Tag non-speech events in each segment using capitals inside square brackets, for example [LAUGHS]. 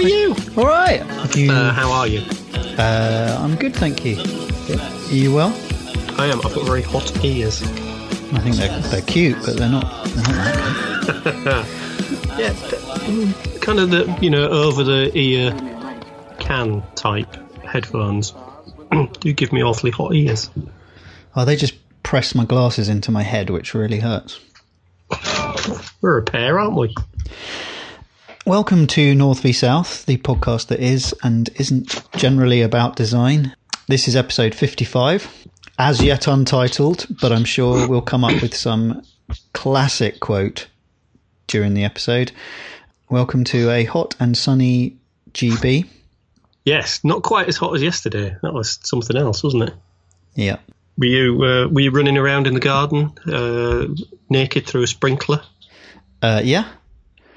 are you? All right. You? Uh, how are you? Uh, I'm good, thank you. Are you well? I am. I've got very hot ears. I think they're, they're cute, but they're not. They're not that. [LAUGHS] Yeah, mm, kind of the you know over the ear can type headphones [CLEARS THROAT] do give me awfully hot ears. Oh, they just press my glasses into my head, which really hurts. We're a pair, aren't we? Welcome to North v South, the podcast that is and isn't generally about design. This is episode 55, as yet untitled, but I'm sure we'll come up with some classic quote during the episode. Welcome to a hot and sunny GB. Yes, not quite as hot as yesterday. That was something else, wasn't it? Yeah. Were you uh, were you running around in the garden uh, naked through a sprinkler? Uh, yeah.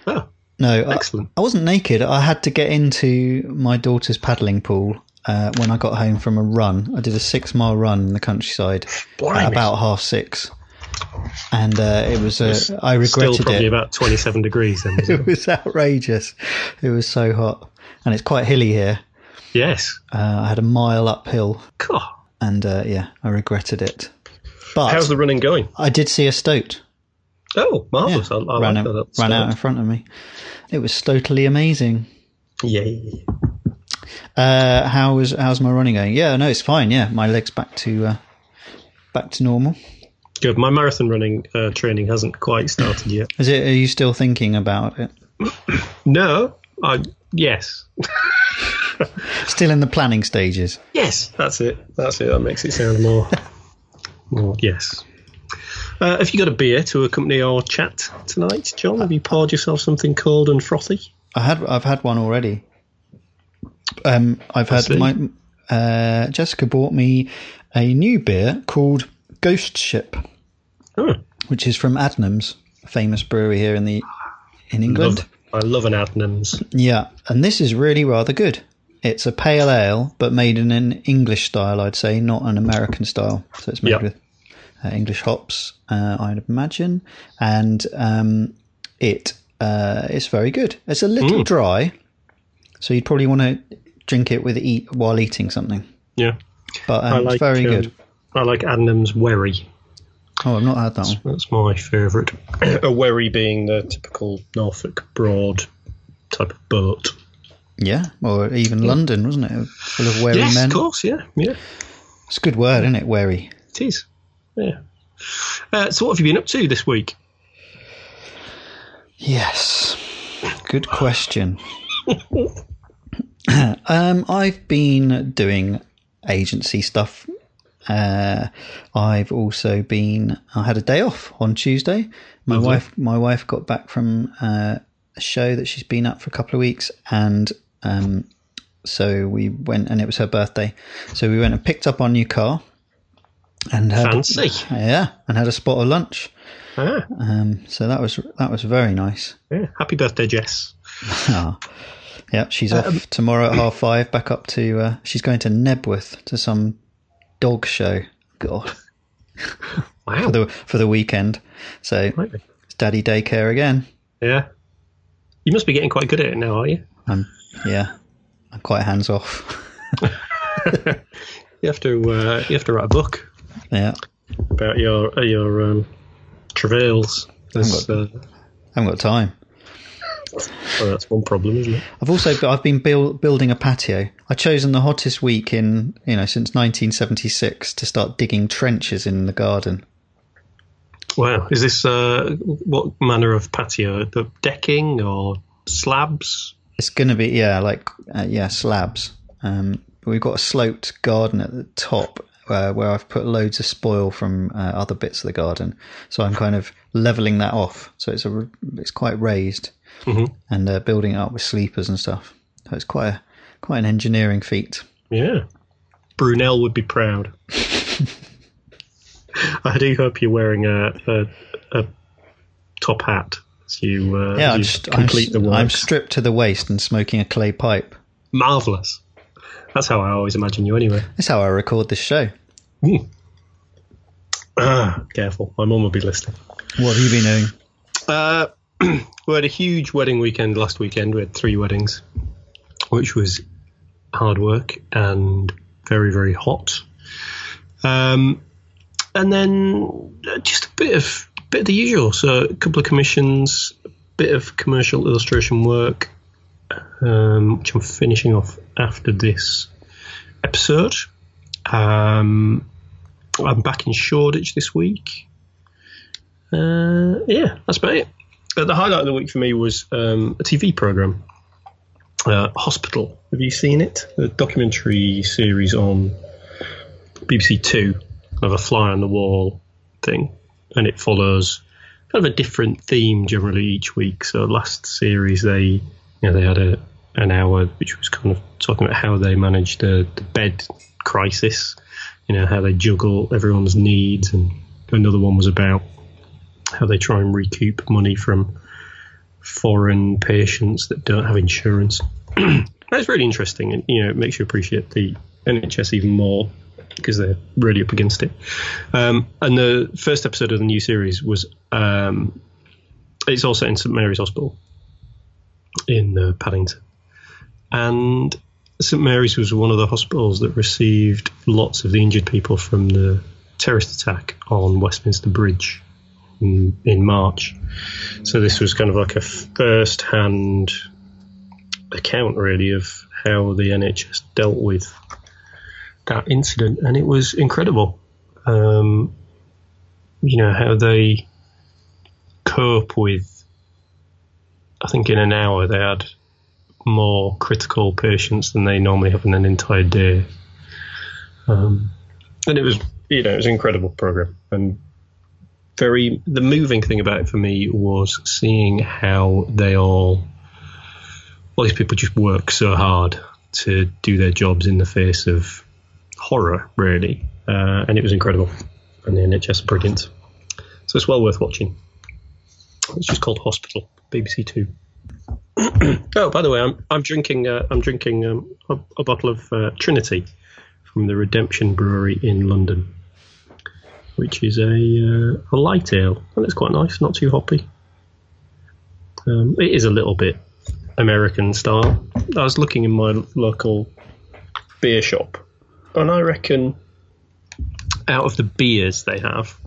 Oh, No, I- Excellent. I, wasn't naked. I had to get into my daughter's paddling pool uh, when I got home from a run. I did a six mile run in the countryside Blimey. at about half six, and uh, it was. Uh, I still regretted probably it. about twenty seven [LAUGHS] degrees. Then, it? it was outrageous. It was so hot, and it's quite hilly here. yes. Uh, I had a mile uphill, God. and uh, yeah, I regretted it. But How's the running going? I did see a stoat. Oh, Yeah, marvelous! I, I ran, like out, that. ran out in front of me. It was totally amazing. Yay! Uh, how was how's my running going? Yeah, no, it's fine. Yeah, my legs back to uh, back to normal. Good. My marathon running uh, training hasn't quite started yet. Is it? Are you still thinking about it? [COUGHS] No, I yes, [LAUGHS] Still in the planning stages. yes. That's it. That's it. That makes it sound more. [LAUGHS] more yes. Uh, have you got a beer to accompany our chat tonight, John? Have you poured yourself something cold and frothy? I had I've had one already. Um, I've had see. my uh, Jessica bought me a new beer called Ghost Ship, Oh, which is from Adnams, a famous brewery here in the in England. love, I love an Adnams. Yeah, and this is really rather good. It's a pale ale, but made in an English style, I'd say, not an American style. So it's made Yeah. with uh, English hops, uh, I'd imagine, and um, it uh, it's very good. It's a little Hmm. dry, so you'd probably want to drink it with eat while eating something. Yeah, But I um, like it's very um, good. I like Adnams Wherry. Oh, I've not had that one. That's my favourite. a wherry being the typical Norfolk Broad type of boat. Yeah, or even London, wasn't it? Full of wary yes, men. of course. Yeah, yeah. It's a good word, isn't it? Wary. It is. Yeah. Uh, so, what have you been up to this week? Yes. Good question. [LAUGHS] um, I've been doing agency stuff. Uh, I've also been. I had a day off on Tuesday. My Lovely. wife, my wife got back from uh, a show that she's been at for a couple of weeks, and um, so we went, and it was her birthday. So we went and picked up our new car, and had Fancy. yeah, and had a spot of lunch. Ah, Um, so that was that was very nice. yeah. Happy birthday, Jess. [LAUGHS] Ah. Yeah, she's off tomorrow at half five. Back up to uh, she's going to Knebworth to some dog show. God, [LAUGHS] Wow. for the for the weekend. So it's daddy daycare again. Yeah. You must be getting quite good at it now, are you? I'm yeah, I'm quite hands off. [LAUGHS] You have to. Uh, you have to write a book yeah, about your uh, your um, travails. That's, uh, I haven't got time. well, that's one problem, isn't it? I've also got, I've been build, building a patio. I've chosen the hottest week in you know since 1976 to start digging trenches in the garden. Wow. Is this uh, what manner of patio? The decking or slabs? It's going to be yeah, like uh, yeah, slabs. Um, we've got a sloped garden at the top uh, where I've put loads of spoil from uh, other bits of the garden. So I'm kind of leveling that off. So it's a it's quite raised Mhm. and uh, building it up with sleepers and stuff. So it's quite a quite an engineering feat. Yeah. Brunel would be proud. [LAUGHS] I do hope you're wearing a a, a top hat as you, uh, Yeah, as I'm, you just, I'm, complete the work. I'm stripped to the waist and smoking a clay pipe. Marvelous. That's how I always imagine you, anyway. That's how I record this show. Ah, careful. My mum will be listening. What have you been doing? Uh, [CLEARS THROAT] we had a huge wedding weekend last weekend. We had three weddings. which was hard work and very very hot. Um, and then uh, just a bit of bit of the usual. So a couple of commissions, a bit of commercial illustration work, um, which I'm finishing off after this episode. Um, I'm back in Shoreditch this week. Uh, yeah, that's about it. Uh, the highlight of the week for me was um, a TV program, uh, Hospital. Have you seen it? A documentary series on BBC Two of a fly on the wall thing, and it follows kind of a different theme generally each week. So last series they you know they had a an hour which was kind of talking about how they manage the, the bed crisis, you know how they juggle everyone's needs, and another one was about how they try and recoup money from foreign patients that don't have insurance. [CLEARS THROAT] That's really interesting, and you know it makes you appreciate the NHS even more because they're really up against it. Um, and the first episode of the new series was um, it's also in St Mary's Hospital in uh, Paddington, and St Mary's was one of the hospitals that received lots of the injured people from the terrorist attack on Westminster Bridge in, in March. So this was kind of like a first-hand account, really, of how the NHS dealt with that incident, and it was incredible. Um, you know how they cope with. I think in an hour they had more critical patients than they normally have in an entire day, um, and it was you know it was an incredible program. And very the moving thing about it for me was seeing how they all all these people just work so hard to do their jobs in the face of horror, really, uh, and it was incredible. And the NHS brilliant, so it's well worth watching. It's just called Hospital, BBC Two. [CLEARS THROAT] oh, by the way, I'm I'm drinking uh, I'm drinking um, a, a, bottle of uh, Trinity from the Redemption Brewery in London, which is a uh, a light ale, and it's quite nice, not too hoppy. Um, it is a little bit American style. I was looking in my local beer shop and I reckon out of the beers they have,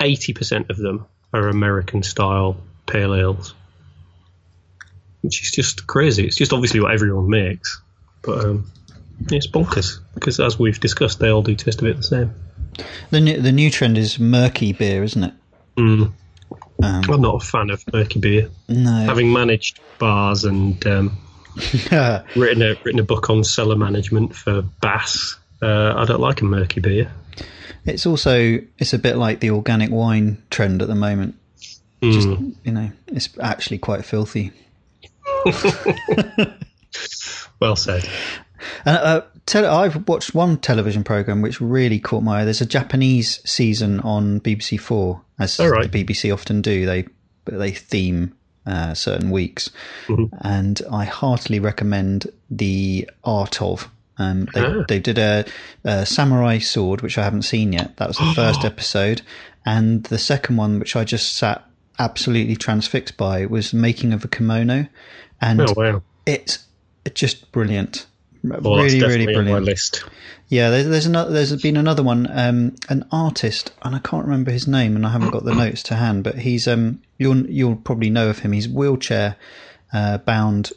eighty percent of them are American style pale ales, which is just crazy. It's just obviously what everyone makes, but um, it's bonkers because as we've discussed, they all do taste a bit the same. The new, the new trend is murky beer, isn't it? Mm. Um, I'm not a fan of murky beer. No, having managed bars and um, [LAUGHS] written a written a book on cellar management for Bass. Uh, I don't like a murky beer. It's also it's a bit like the organic wine trend at the moment. Mm. Just you know, it's actually quite filthy. [LAUGHS] [LAUGHS] well said. And uh, te- I've watched one television program which really caught my eye. There's a Japanese season on BBC Four, as right. the BBC often do. They they theme uh, certain weeks, mm-hmm. and I heartily recommend the art of. Um, they, ah. they did a, a, samurai sword, which I haven't seen yet. That was the [GASPS] first episode, and the second one, which I just sat absolutely transfixed by, was making of a kimono, and oh, wow. it's just brilliant. Well, really, really brilliant. list. Yeah, there's, there's another. There's been another one. Um, an artist, and I can't remember his name, and I haven't got the [CLEARS THROAT] notes to hand. But he's um, you'll you'll probably know of him. He's wheelchair uh, bound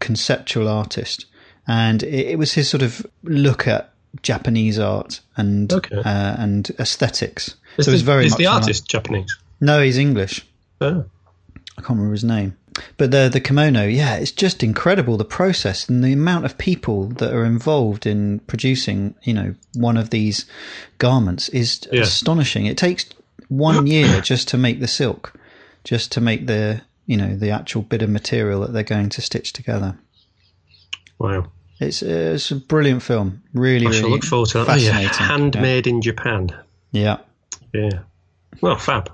conceptual artist, and it, it, was his sort of look at Japanese art and okay. uh, and aesthetics. Is so the, very is much the artist Japanese? No, he's English. Oh. I can't remember his name. But the the kimono, yeah, it's just incredible the process and the amount of people that are involved in producing, you know, one of these garments is yeah. astonishing. It takes one [COUGHS] year just to make the silk, just to make the you know the actual bit of material that they're going to stitch together. Wow. It's it's a brilliant film. Really, I shall really look forward to that. Oh, yeah. Handmade yeah. in Japan. Yeah. Yeah. Well, fab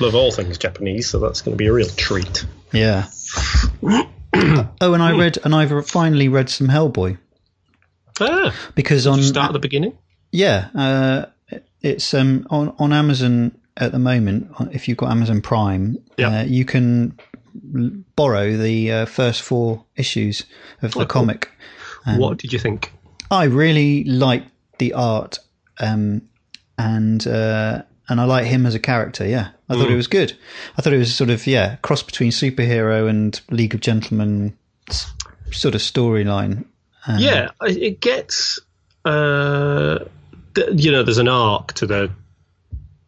love all things Japanese, so that's going to be a real treat. Yeah. [COUGHS] oh, and I read, and I've finally read some Hellboy. Ah, because on start at the beginning. Yeah, uh, it's um, on on Amazon at the moment. If you've got Amazon Prime, yeah. Uh, you can borrow the uh, first four issues of the Oh, comic. what did you think? I really liked the art, um, and uh, and I like him as a character. Yeah, I thought it was good. I thought it was sort of yeah cross between superhero and League of Gentlemen sort of storyline. Um, yeah, it gets. Uh, th- you know, there's an arc to the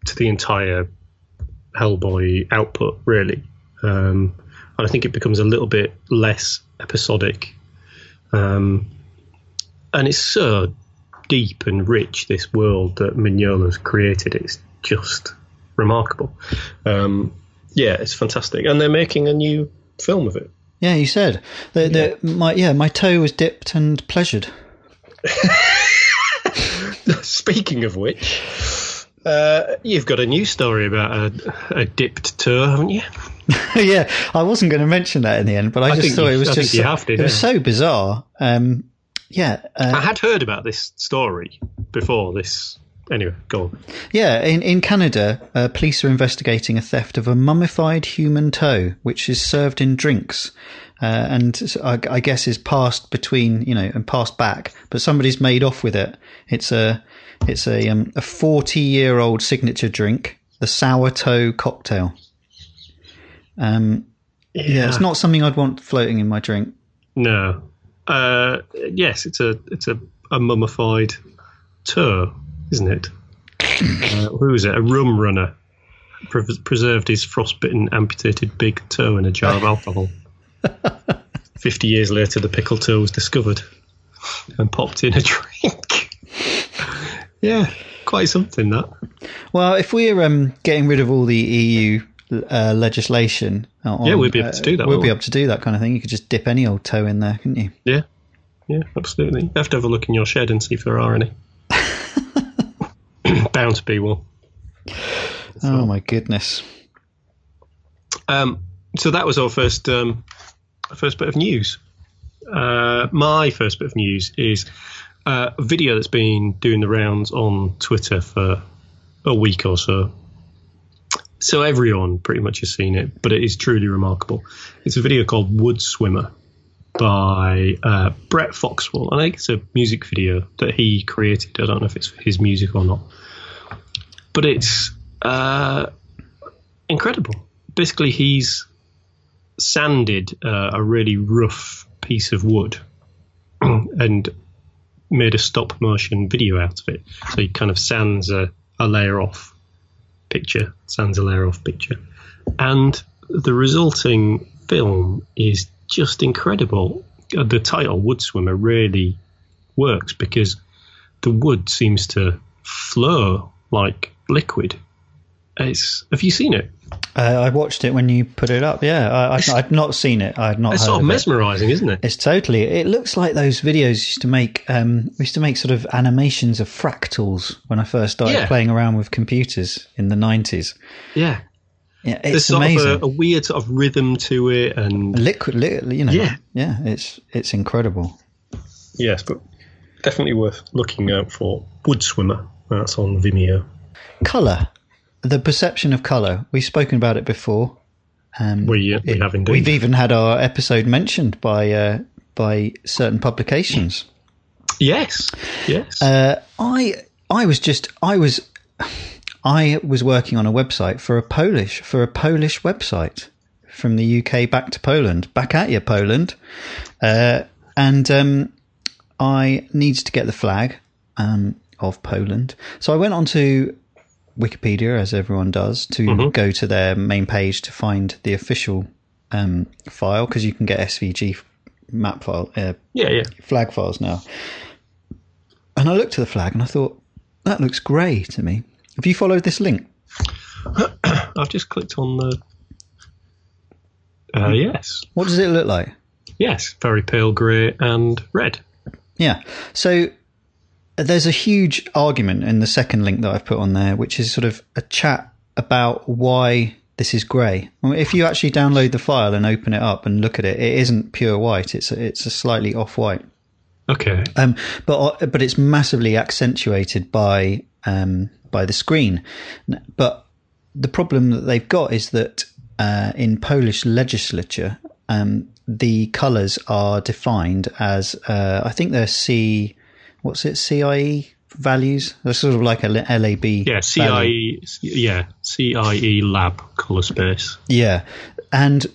to the entire Hellboy output, really, um, and I think it becomes a little bit less episodic. Um, and it's so deep and rich. This world that Mignola's created, it's just remarkable. Um, yeah, it's fantastic, and they're making a new film of it. yeah. You said the, the, my yeah my toe was dipped and pleasured. [LAUGHS] Speaking of which, uh, you've got a new story about a, a dipped toe, haven't you? [LAUGHS] yeah, I wasn't going to mention that in the end, but I, I just thought you- it was I just you so, have to, it was so bizarre. Um, yeah, uh, I had heard about this story before this. Anyway, go on. Yeah, in, in Canada, uh, police are investigating a theft of a mummified human toe, which is served in drinks, uh, and I guess is passed between you know and passed back. But somebody's made off with it. It's a it's a um, a forty year old signature drink, the sour toe cocktail. Um, yeah. it's not something I'd want floating in my drink. No. Uh, yes, it's a it's a, a mummified toe, isn't it? [LAUGHS] uh, who is it? A rum runner Pre- preserved his frostbitten, amputated big toe in a jar of alcohol. [LAUGHS] Fifty years later, the pickle toe was discovered and popped in a drink. Yeah, quite something that. Well, if we're um, getting rid of all the EU uh, legislation, on, Yeah, we'd be able to do that, We'd wouldn't be able to do that kind of thing. You could just dip any old toe in there, couldn't you? Yeah, yeah, absolutely. You have to have a look in your shed and see if there are any. [LAUGHS] Bound to be one. Oh my goodness! Um, so that was our first um, first bit of news. Uh, my first bit of news is uh, a video that's been doing the rounds on Twitter for a week or so. So everyone pretty much has seen it, but it is truly remarkable. It's a video called Wood Swimmer by uh, Brett Foxwell. I think it's a music video that he created. I don't know if it's his music or not. But it's uh, incredible. Basically, he's sanded uh, a really rough piece of wood [CLEARS THROAT] and made a stop motion video out of it. So he kind of sands a, a layer off picture, sands a layer off picture. And the resulting film is just incredible. Uh, The title, Wood Swimmer, really works because the wood seems to flow like liquid. It's, have you seen it? Uh, I watched it when you put it up. Yeah, I, I've, I've not seen it. I've not. It's heard sort of of it. mesmerizing, isn't it? It's totally. It looks like those videos used to make. Um, we used to make sort of animations of fractals when I first started Yeah. playing around with computers in the nineties. Yeah. Yeah, There's it's sort amazing. of a, a weird sort of rhythm to it, and liquid, li- you know. Yeah. yeah. It's it's incredible. yes, but definitely worth looking out for. Wood Swimmer. That's on Vimeo. Color, the perception of color. We've spoken about it before. Um, we, uh, we have indeed. We've even had our episode mentioned by uh, by certain publications. yes, yes. Uh, I I was just I was I was working on a website for a Polish for a Polish website from the UK back to Poland, back at you Poland, uh, and um, I needed to get the flag um, of Poland, so I went onto Wikipedia as everyone does to go to their main page to find the official um, file because you can get SVG map file uh, yeah, yeah. flag files now. And I looked at the flag and I thought, that looks grey to me. Have you followed this link? [COUGHS] I've just clicked on the. Uh, yes, What does it look like? yes. Very pale grey and red. Yeah. So there's a huge argument in the second link that I've put on there, which is sort of a chat about why this is grey. Well, If you actually download the file and open it up and look at it, it isn't pure white. It's a, it's a slightly off white. Okay. Um, but but it's massively accentuated by um, by the screen. But the problem that they've got is that uh, in Polish legislature, um, the colours are defined as uh, I think they're C. What's it? CIE values. They're sort of like a LAB. Yeah, CIE. Yeah, CIE lab color space. Yeah, and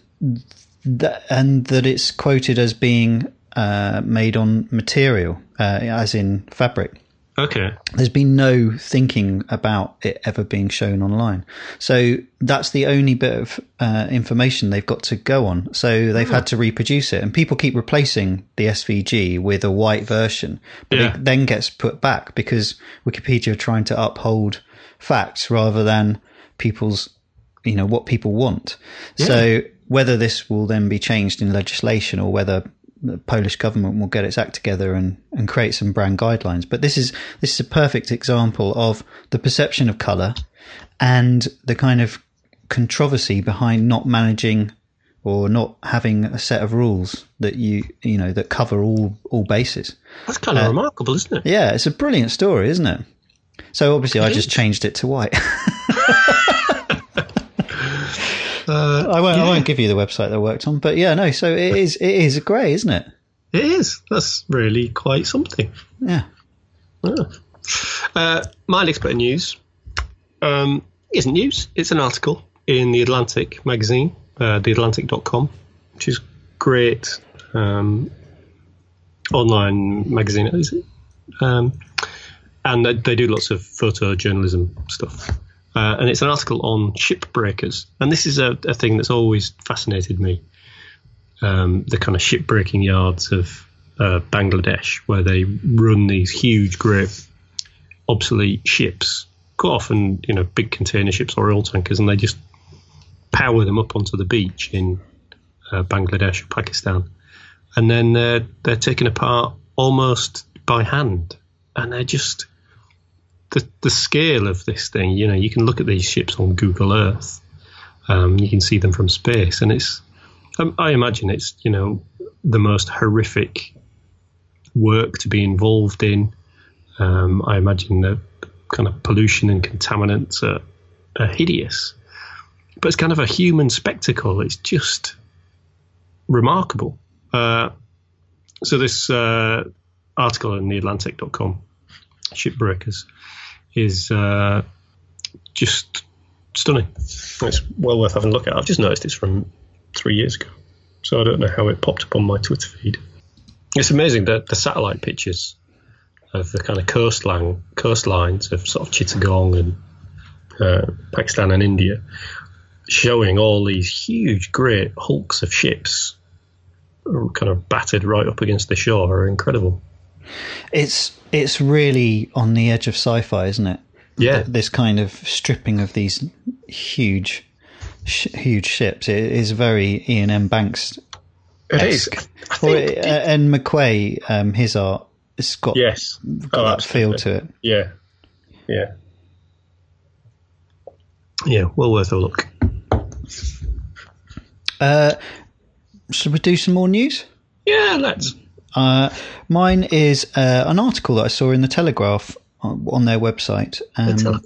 th- and that it's quoted as being uh, made on material, uh, as in fabric. Okay. There's been no thinking about it ever being shown online. So that's the only bit of uh, information they've got to go on. So they've oh. had to reproduce it. And people keep replacing the SVG with a white version. But yeah. it then gets put back because Wikipedia are trying to uphold facts rather than people's, you know, what people want. Yeah. So whether this will then be changed in legislation or whether the Polish government will get its act together and, and create some brand guidelines. But this is this is a perfect example of the perception of colour and the kind of controversy behind not managing or not having a set of rules that you you know that cover all all bases. That's kind of uh, remarkable, isn't it? Yeah, it's a brilliant story, isn't it? So obviously, I just changed it to white. [LAUGHS] Uh, I won't. Yeah. I won't give you the website they worked on, but yeah, no. So it is. It is grey, isn't it? It is. That's really quite something. Yeah. yeah. Uh, my next bit of news um, isn't news. It's an article in the Atlantic magazine, uh, theatlantic.com, which is great um, online magazine. Is it? Um, and they do lots of photojournalism stuff. Uh, and it's an article on shipbreakers. And this is a, a thing that's always fascinated me um, the kind of shipbreaking yards of uh, Bangladesh, where they run these huge, great, obsolete ships, quite often, you know, big container ships or oil tankers, and they just power them up onto the beach in uh, Bangladesh or Pakistan. And then they're, they're taken apart almost by hand. And they're just the the scale of this thing. You know, you can look at these ships on Google Earth. Um, you can see them from space, and it's. Um, I imagine it's you know the most horrific work to be involved in. Um, I imagine the kind of pollution and contaminants are, are hideous, but it's kind of a human spectacle. It's just remarkable. Uh, so this uh, article in theatlantic.com, shipbreakers, is uh, just stunning. It's well worth having a look at. I've just noticed it's from three years ago, so I don't know how it popped up on my Twitter feed. It's amazing that the satellite pictures of the kind of coastline coastlines of sort of Chittagong and uh, Pakistan and India, showing all these huge, great hulks of ships, kind of battered right up against the shore, are incredible. It's it's really on the edge of sci-fi, isn't it? Yeah, this kind of stripping of these huge, sh- huge ships. It is very Iain M. Banks. It is. Well, it, uh, and McQuay, um, his art, it's got yes, got oh, that feel to it. Yeah, yeah, yeah. Well worth a look. Uh, should we do some more news? Yeah, let's. Uh, mine is uh, an article that I saw in the Telegraph on, on their website. Um,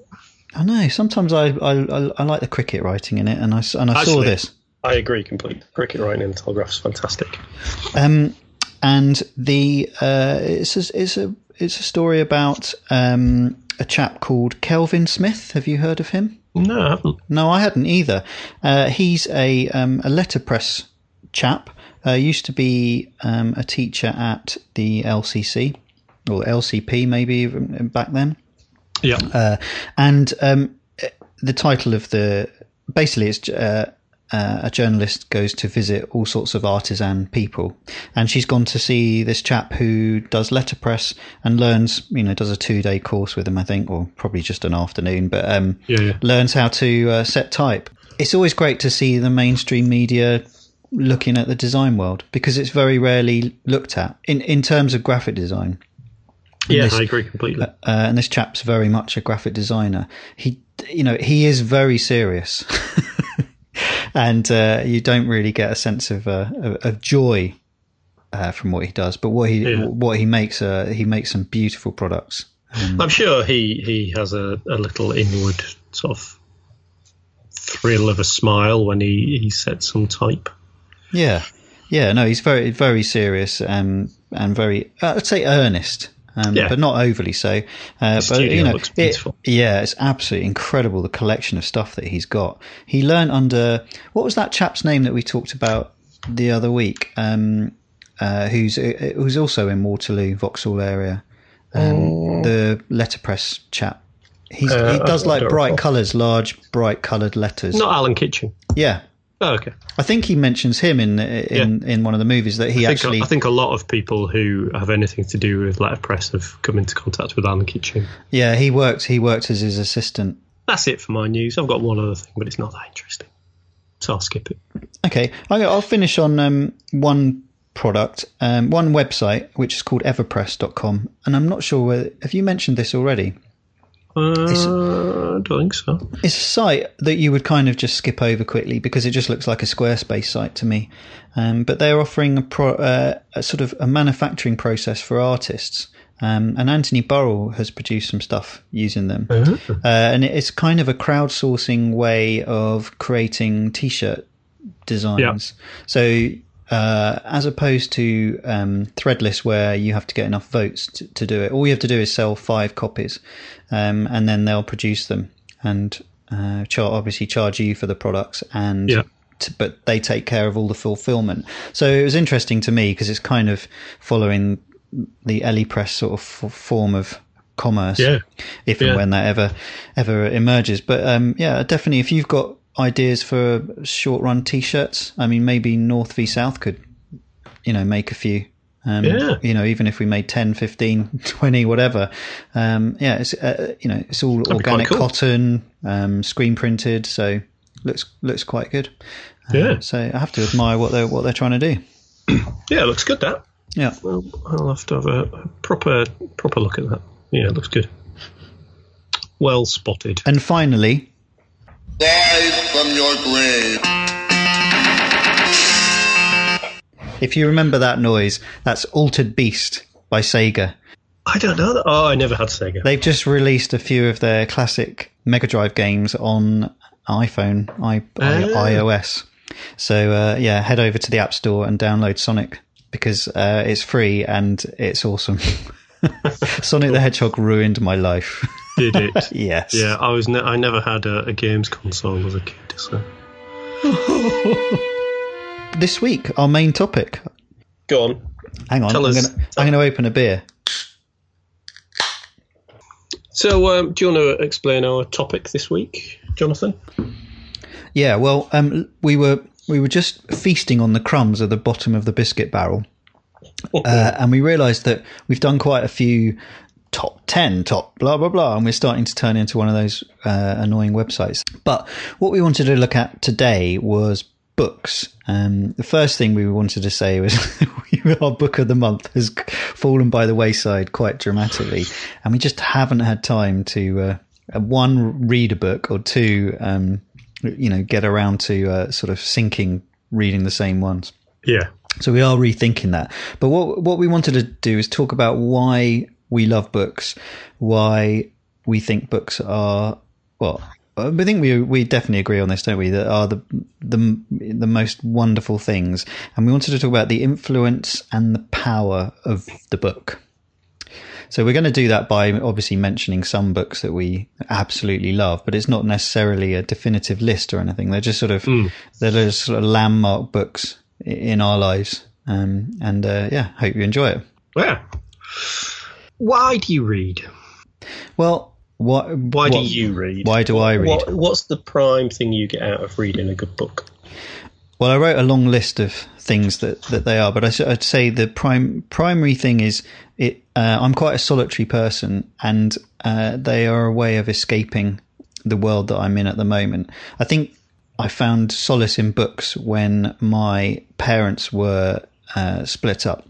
I know. Sometimes I, I, I like the cricket writing in it, and I and I Actually, saw this. I agree completely. Cricket writing in the Telegraph is fantastic. Um, and the uh, it's a, it's a it's a story about um, a chap called Kelvin Smith. Have you heard of him? No, I haven't. No, I hadn't either. Uh, he's a um, a letterpress chap uh, used to be um, a teacher at the LCC or LCP, maybe back then. Yeah. Uh, and um, the title of the basically it's uh, uh, a journalist goes to visit all sorts of artisan people, and she's gone to see this chap who does letterpress and learns, you know, does a two day course with him, I think, or probably just an afternoon, but um, yeah, yeah. learns how to uh, set type. It's always great to see the mainstream media looking at the design world because it's very rarely looked at in in terms of graphic design. And yeah, this, I agree completely. Uh, uh, and this chap's very much a graphic designer. He, you know, he is very serious, [LAUGHS] and uh, you don't really get a sense of uh, of joy uh, from what he does. But what he yeah. what he makes, uh, he makes some beautiful products. Um, I'm sure he he has a, a little inward sort of thrill of a smile when he, he said some type. Yeah, yeah. No, he's very very serious and and very uh, I'd say earnest. Um, Yeah. but not overly so. Uh, but you know, looks it- yeah, it's absolutely incredible the collection of stuff that he's got. He learned under what was that chap's name that we talked about the other week? Um, uh, who's uh, who's also in Waterloo, Vauxhall area. Um, the letterpress chap. He's, he Uh, does I like don't bright colours, large, bright coloured letters. Not Alan Kitchen. Yeah, Oh, okay. I think he mentions him in in, in one of the movies that he I actually. think, I think a lot of people who have anything to do with letterpress have come into contact with Alan Kitchen. yeah, he worked. He worked as his assistant. That's it for my news. I've got one other thing, but it's not that interesting. So I'll skip it. Okay, I'll finish on um, one product, um, one website, which is called Everpress.com, and I'm not sure whether have you mentioned this already. Uh, I don't think so. It's a site that you would kind of just skip over quickly because it just looks like a Squarespace site to me. Um, but they're offering a, pro, uh, a sort of a manufacturing process for artists. Um, and Anthony Burrill has produced some stuff using them. Uh, and it's kind of a crowdsourcing way of creating t shirt designs. So, uh, as opposed to um, Threadless, where you have to get enough votes to, to do it, all you have to do is sell five copies, um, and then they'll produce them and uh, char- obviously charge you for the products and. Yeah. t- but they take care of all the fulfillment. So it was interesting to me because it's kind of following the Ellie Press sort of f- form of commerce Yeah. if and Yeah. when that ever ever emerges. But um, yeah, definitely if you've got ideas for short run t-shirts, I mean maybe North v South could you know make a few. Um, Yeah. You know, even if we made 10, 15, [LAUGHS] 20, whatever. Um, yeah, it's, uh, you know, it's all quite organic cool. cotton, um, screen printed. So looks, looks quite good. Uh, Yeah. So I have to admire what they're, what they're trying to do. [CLEARS THROAT] Yeah, it looks good. That. Yeah. Well, I'll have to have a, a proper proper look at that. Yeah, it looks good. Well spotted. And finally, Rise from your grave. if you remember that noise, that's Altered Beast by Sega. I don't know that. Oh, I never had Sega. They've just released a few of their classic Mega Drive games on iPhone, I, I, Ah. iOS. So uh, yeah, head over to the App Store and download Sonic because uh, it's free and it's awesome. [LAUGHS] Sonic the Hedgehog ruined my life. [LAUGHS] Did it? [LAUGHS] yes. Yeah, I was. Ne- I never had a, a games console as a kid. So [LAUGHS] This week, our main topic. go on. Hang on, Tell I'm us- gonna, I'm going to open a beer. So, um, do you want to explain our topic this week, Jonathan? Yeah, well, um, we were we were just feasting on the crumbs at the bottom of the biscuit barrel, [LAUGHS] uh, and we realised that we've done quite a few top ten, top blah blah blah, and we're starting to turn into one of those uh, annoying websites. But what we wanted to look at today was books. Um, the first thing we wanted to say was [LAUGHS] our book of the month has fallen by the wayside quite dramatically, and we just haven't had time to uh, one read a book or two, um, you know, get around to uh, sort of sinking reading the same ones. Yeah. So we are rethinking that. But what what we wanted to do is talk about why we love books, why we think books are well. I think we we definitely agree on this, don't we? That are the the the most wonderful things, and we wanted to talk about the influence and the power of the book. So we're going to do that by obviously mentioning some books that we absolutely love, but it's not necessarily a definitive list or anything. They're just sort of they're just sort of landmark books in our lives. Um, and uh, yeah, hope you enjoy it. Yeah. Why do you read? Well, what? Why what, do you read? Why do I read? What, what's the prime thing you get out of reading a good book? Well, I wrote a long list of things that, that they are, but I, would say the prime primary thing is it. Uh, I'm quite a solitary person, and uh, they are a way of escaping the world that I'm in at the moment. I think I found solace in books when my parents were uh, split up.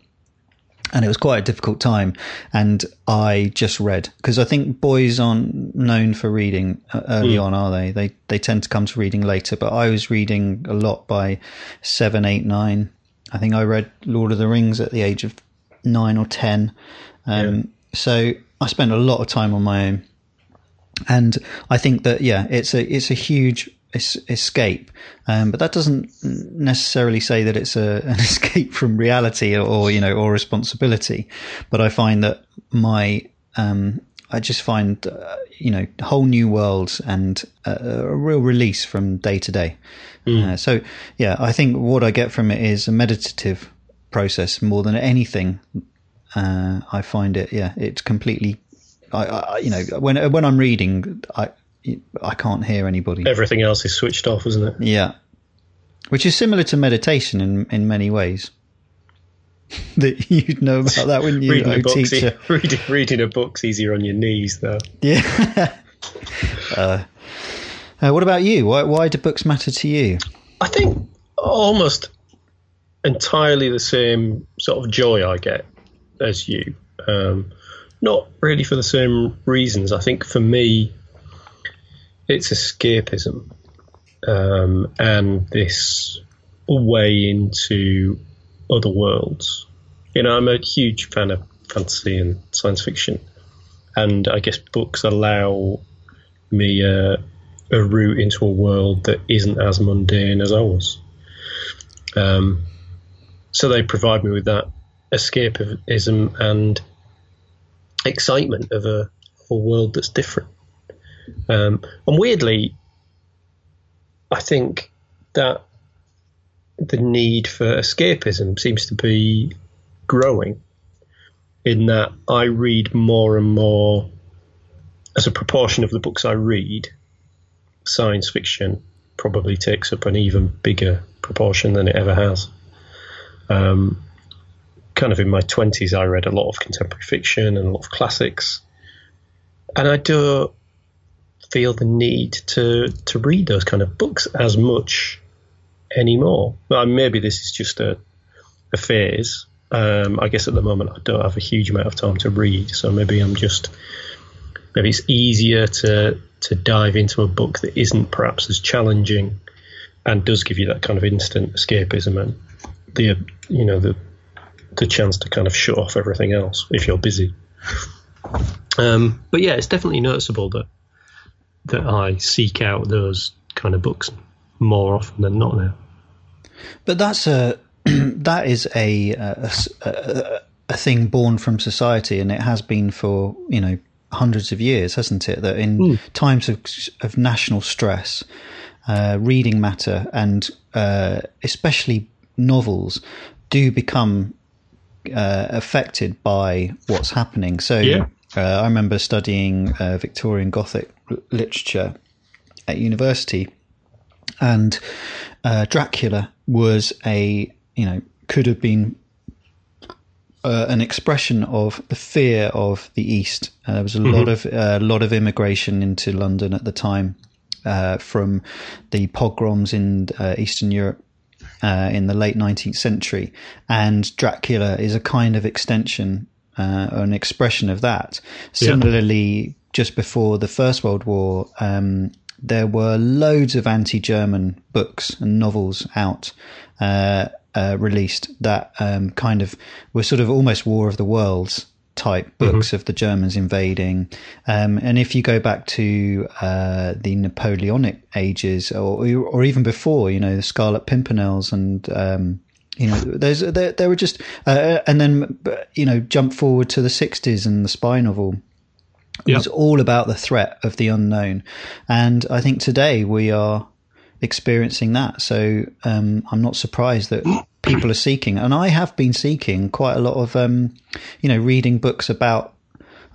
And it was quite a difficult time, and I just read because I think boys aren't known for reading uh, early on, are they? They they tend to come to reading later. But I was reading a lot by seven, eight, nine. I think I read Lord of the Rings at the age of nine or ten. Um, So I spent a lot of time on my own, and I think that yeah, it's a it's a huge es- escape, um, but that doesn't necessarily say that it's a, [LAUGHS] an escape from reality or, or you know or responsibility. But I find that my um, I just find uh, you know whole new worlds and uh, a real release from day to day. Uh, so yeah, I think what I get from it is a meditative process more than anything. Uh, I find it yeah, it's completely. I, I you know when when I'm reading, I I can't hear anybody. Everything else is switched off, isn't it? Yeah, which is similar to meditation in in many ways. [LAUGHS] that you'd know about that, wouldn't you, reading, oh, a book's e- teacher? [LAUGHS] reading, reading a book's easier on your knees, though. Yeah. [LAUGHS] uh, uh, what about you? Why, why do books matter to you? I think almost entirely the same sort of joy I get as you. Um, not really for the same reasons. I think for me, it's escapism um, and this way into other worlds. You know, I'm a huge fan of fantasy and science fiction, and I guess books allow me uh, a route into a world that isn't as mundane as ours. Um, so they provide me with that escapism and excitement of a, a world that's different. Um, and weirdly, I think that the need for escapism seems to be growing. In that I read more and more, as a proportion of the books I read, science fiction probably takes up an even bigger proportion than it ever has. Um, kind of in my 20s, I read a lot of contemporary fiction and a lot of classics. And I do feel the need to, to read those kind of books as much anymore. Well, maybe this is just a, a phase. Um, I guess at the moment I don't have a huge amount of time to read, so maybe I'm just maybe it's easier to to dive into a book that isn't perhaps as challenging and does give you that kind of instant escapism and the you know the the chance to kind of shut off everything else if you're busy. Um, but yeah, it's definitely noticeable that that I seek out those kind of books more often than not now. But that's a [CLEARS THROAT] that is a a, a a thing born from society, and it has been for you know hundreds of years, hasn't it? That in times of of national stress, uh, reading matter and uh, especially novels do become uh, affected by what's happening. So Yeah. Uh, I remember studying uh, Victorian Gothic literature at university, and uh, Dracula was a you know could have been uh, an expression of the fear of the East. Uh, there was a lot of a lot of immigration into London at the time uh, from the pogroms in uh, Eastern Europe uh, in the late 19th century, and Dracula is a kind of extension uh, or an expression of that. Similarly, just before the First World War, um, there were loads of anti-German books and novels out. Uh, uh, released that um, kind of were sort of almost War of the Worlds type books of the Germans invading. Um, and if you go back to uh, the Napoleonic ages, or or even before, you know, the Scarlet Pimpernels and um, you know, there's there, there were just uh, and then you know jump forward to the '60s and the spy novel. It Yeah. was all about the threat of the unknown, and I think today we are experiencing that. So um, I'm not surprised that people are seeking, and I have been seeking quite a lot of, um, you know, reading books about,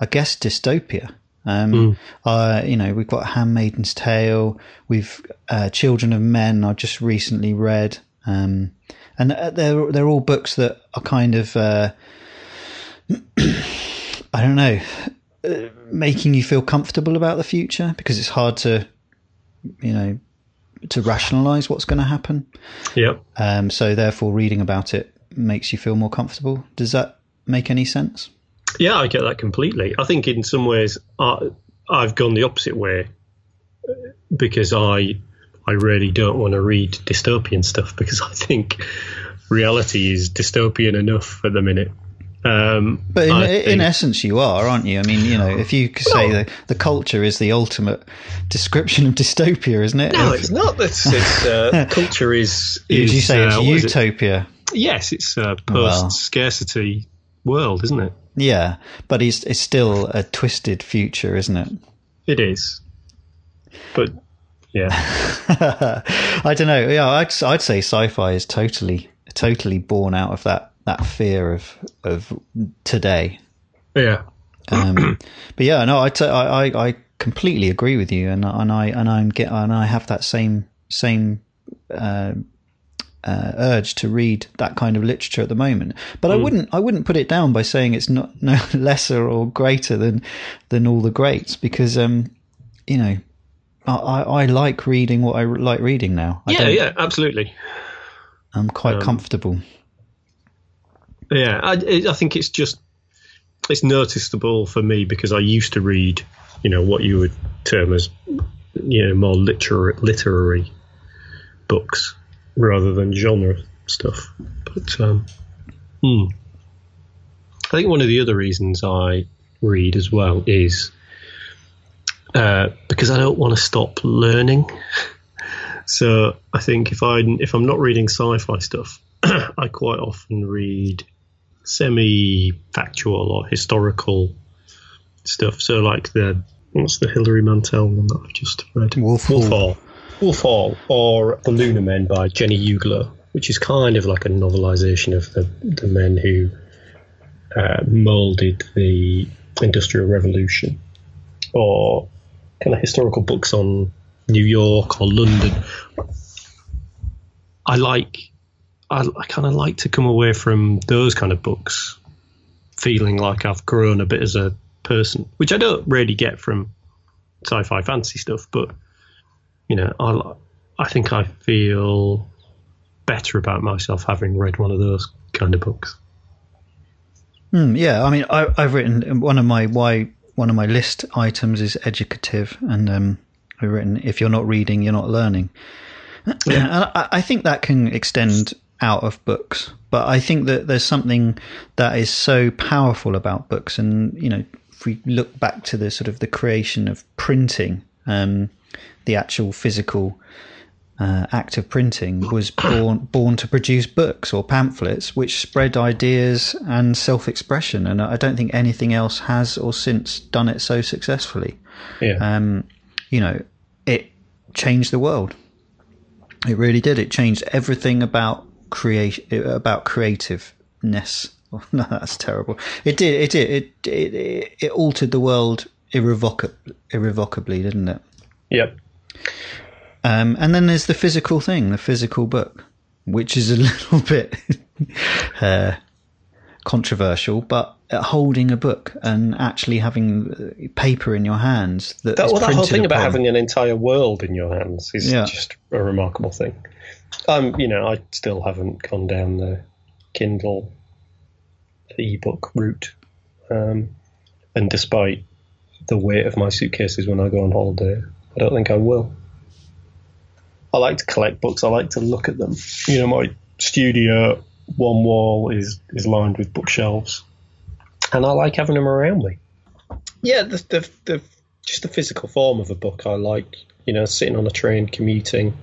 I guess, dystopia. Um, uh, you know, we've got Handmaiden's Tale, we've uh, Children of Men. I just recently read, um, and uh, they're they're all books that are kind of, uh, [CLEARS THROAT] I don't know, uh, making you feel comfortable about the future because it's hard to, you know, to rationalize what's going to happen. Yeah. Um, so therefore, reading about it makes you feel more comfortable. Does that make any sense? Yeah, I get that completely. I think in some ways I, I've gone the opposite way uh, because I I really don't want to read dystopian stuff because [LAUGHS] I think reality is dystopian enough at the minute. Um, But in, I in essence, you are, aren't you? I mean, you know, if you say Well- that the culture is the ultimate description of dystopia, isn't it? no, If- it's not. It's, it's uh, [LAUGHS] culture is. Would is you say uh, it's is it? utopia? Yes, it's a post scarcity world, isn't it? Yeah, but it's it's still a twisted future, isn't it? It is. But yeah, [LAUGHS] I don't know. Yeah, I'd, I'd say sci-fi is totally totally born out of that that fear of of today. yeah, Um, [CLEARS THROAT] but yeah, no, I, t- I, I- I completely agree with you, and and I and I'm get and I have that same same uh, uh, urge to read that kind of literature at the moment. But I wouldn't I wouldn't put it down by saying it's not [LAUGHS] no lesser or greater than than all the greats because um you know I, I, like reading what I like reading now. I yeah, yeah, absolutely. I'm quite Um, comfortable. Yeah, I, I think it's just it's noticeable for me because I used to read, you know, what you would term as, you know, more literary literary books rather than genre stuff. But um, hmm. I think one of the other reasons I read as well is uh, because I don't want to stop learning. So I think if I if I'm not reading sci-fi stuff, [CLEARS THROAT] I quite often read semi-factual or historical stuff. So like the what's the Hilary Mantel one that I've just read? Wolf Hall. Hall. Wolf Hall or The Lunar Men by Jenny Uglow, which is kind of like a novelization of the the men who uh, molded the Industrial Revolution, or kind of historical books on New York or London. I like, I, I kind of like to come away from those kind of books feeling like I've grown a bit as a person, which I don't really get from sci-fi fantasy stuff. But you know, I I think I feel better about myself having read one of those kind of books. Mm, yeah, I mean, I, I've written one of my why one of my list items is educative, and um, I've written if you're not reading, you're not learning. [CLEARS THROAT] and I, I think that can extend out of books, but I think that there's something that is so powerful about books, and you know, if we look back to the sort of the creation of printing, um, the actual physical uh, act of printing was [COUGHS] born born to produce books or pamphlets which spread ideas and self-expression and I don't think anything else has or since done it so successfully. Yeah, um, you know it changed the world. It really did. It changed everything about create about creativeness. [LAUGHS] No that's terrible. It did it did it it, it, it altered the world irrevocably irrevocably didn't it? Yep. Um, and then there's the physical thing, the physical book, which is a [LAUGHS] little bit uh, controversial, but uh, holding a book and actually having uh, paper in your hands that That, well, that whole thing about having an entire world in your hands is Yeah. just a remarkable thing. Um, you know, I still haven't gone down the Kindle ebook route, um, and despite the weight of my suitcases when I go on holiday, I don't think I will. I like to collect books. I like to look at them. You know, my studio one wall is is lined with bookshelves, and I like having them around me. Yeah, the the, the just the physical form of a book. I like, you know, sitting on a train commuting,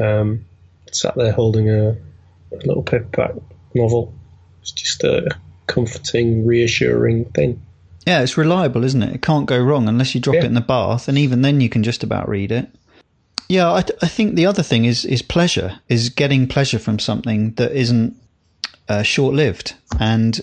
um, sat there holding a, a little paperback novel. It's just a comforting, reassuring thing. Yeah, it's reliable, isn't it? It can't go wrong unless you drop Yeah. it in the bath, and even then you can just about read it. Yeah, I, th- I think the other thing is is pleasure, is getting pleasure from something that isn't uh, short lived, and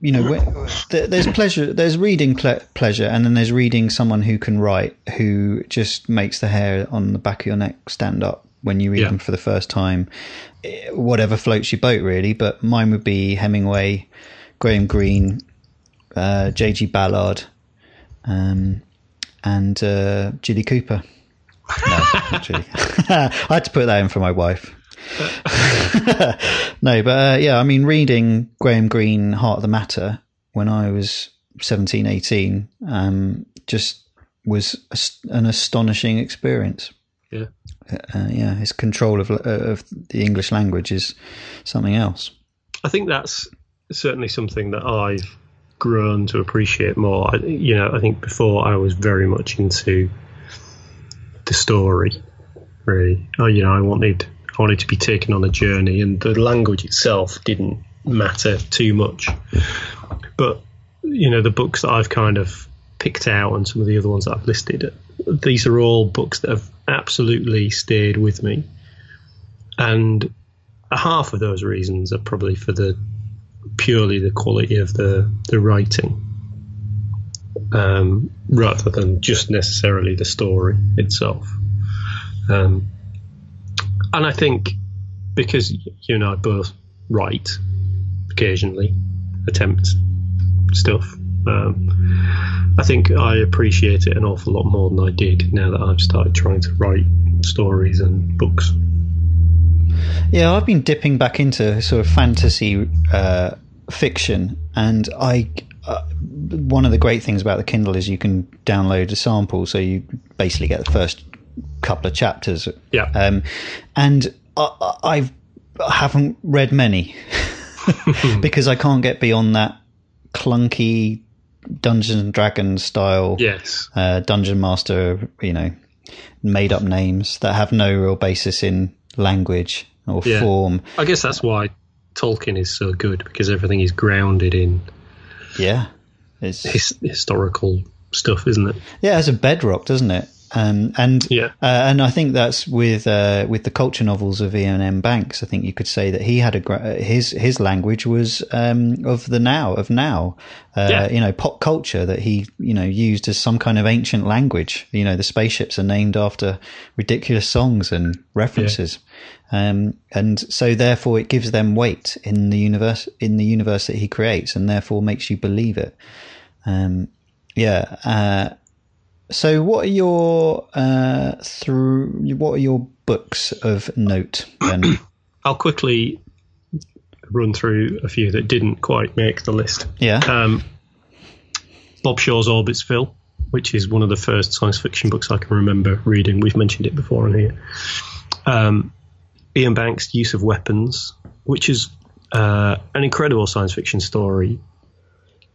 you know, wh- th- there's pleasure, there's reading ple- pleasure, and then there's reading someone who can write, who just makes the hair on the back of your neck stand up when you read Yeah. them for the first time. Eh, Whatever floats your boat, really. But mine would be Hemingway, Graham Greene, uh, J.G. Ballard, um, and uh, Jilly Cooper. No. [LAUGHS] [LAUGHS] I had to put that in for my wife. [LAUGHS] no, but uh, yeah, I mean, reading Graham Greene, Heart of the Matter, when I was 17, 18, um, just was as- an astonishing experience. Yeah. Uh, yeah, his control of, of the English language is something else. I think that's certainly something that I've grown to appreciate more. I, you know, I think before I was very much into the story. Really, oh, you know, I wanted I wanted to be taken on a journey, and the language itself didn't matter too much. But you know, the books that I've kind of picked out, and some of the other ones that I've listed, these are all books that have absolutely stayed with me, and half of those reasons are probably for the purely the quality of the the writing, um, rather than just necessarily the story itself. Um, and I think because you and I both write occasionally, attempt stuff. Um, I think I appreciate it an awful lot more than I did now that I've started trying to write stories and books. Yeah, I've been dipping back into sort of fantasy uh, fiction, and I. One of the great things about the Kindle is you can download a sample, so you basically get the first couple of chapters. Yeah. Um, and I, I've, I haven't read many [LAUGHS] [LAUGHS] because I can't get beyond that clunky Dungeons and Dragons style. Yes. Uh, dungeon master, you know, made up names that have no real basis in language or Yeah. form. I guess that's why Tolkien is so good because everything is grounded in Yeah. It's, his, historical stuff, isn't it? Yeah, as a bedrock, doesn't it? Um, and Yeah. uh, and I think that's with uh, with the culture novels of Iain M. Banks. I think you could say that he had a gra- his his language was um, of the now of now, uh, Yeah. you know, pop culture that he you know used as some kind of ancient language. You know, the spaceships are named after ridiculous songs and references, um, and so therefore it gives them weight in the universe in the universe that he creates, and therefore makes you believe it. Um, yeah. Uh, so, what are your uh, through? What are your books of note? Then, [CLEARS THROAT] I'll quickly run through a few that didn't quite make the list. yeah, Um, Bob Shaw's Orbitsville, which is one of the first science fiction books I can remember reading. We've mentioned it before on here. Um, Iain Banks' Use of Weapons, which is uh, an incredible science fiction story,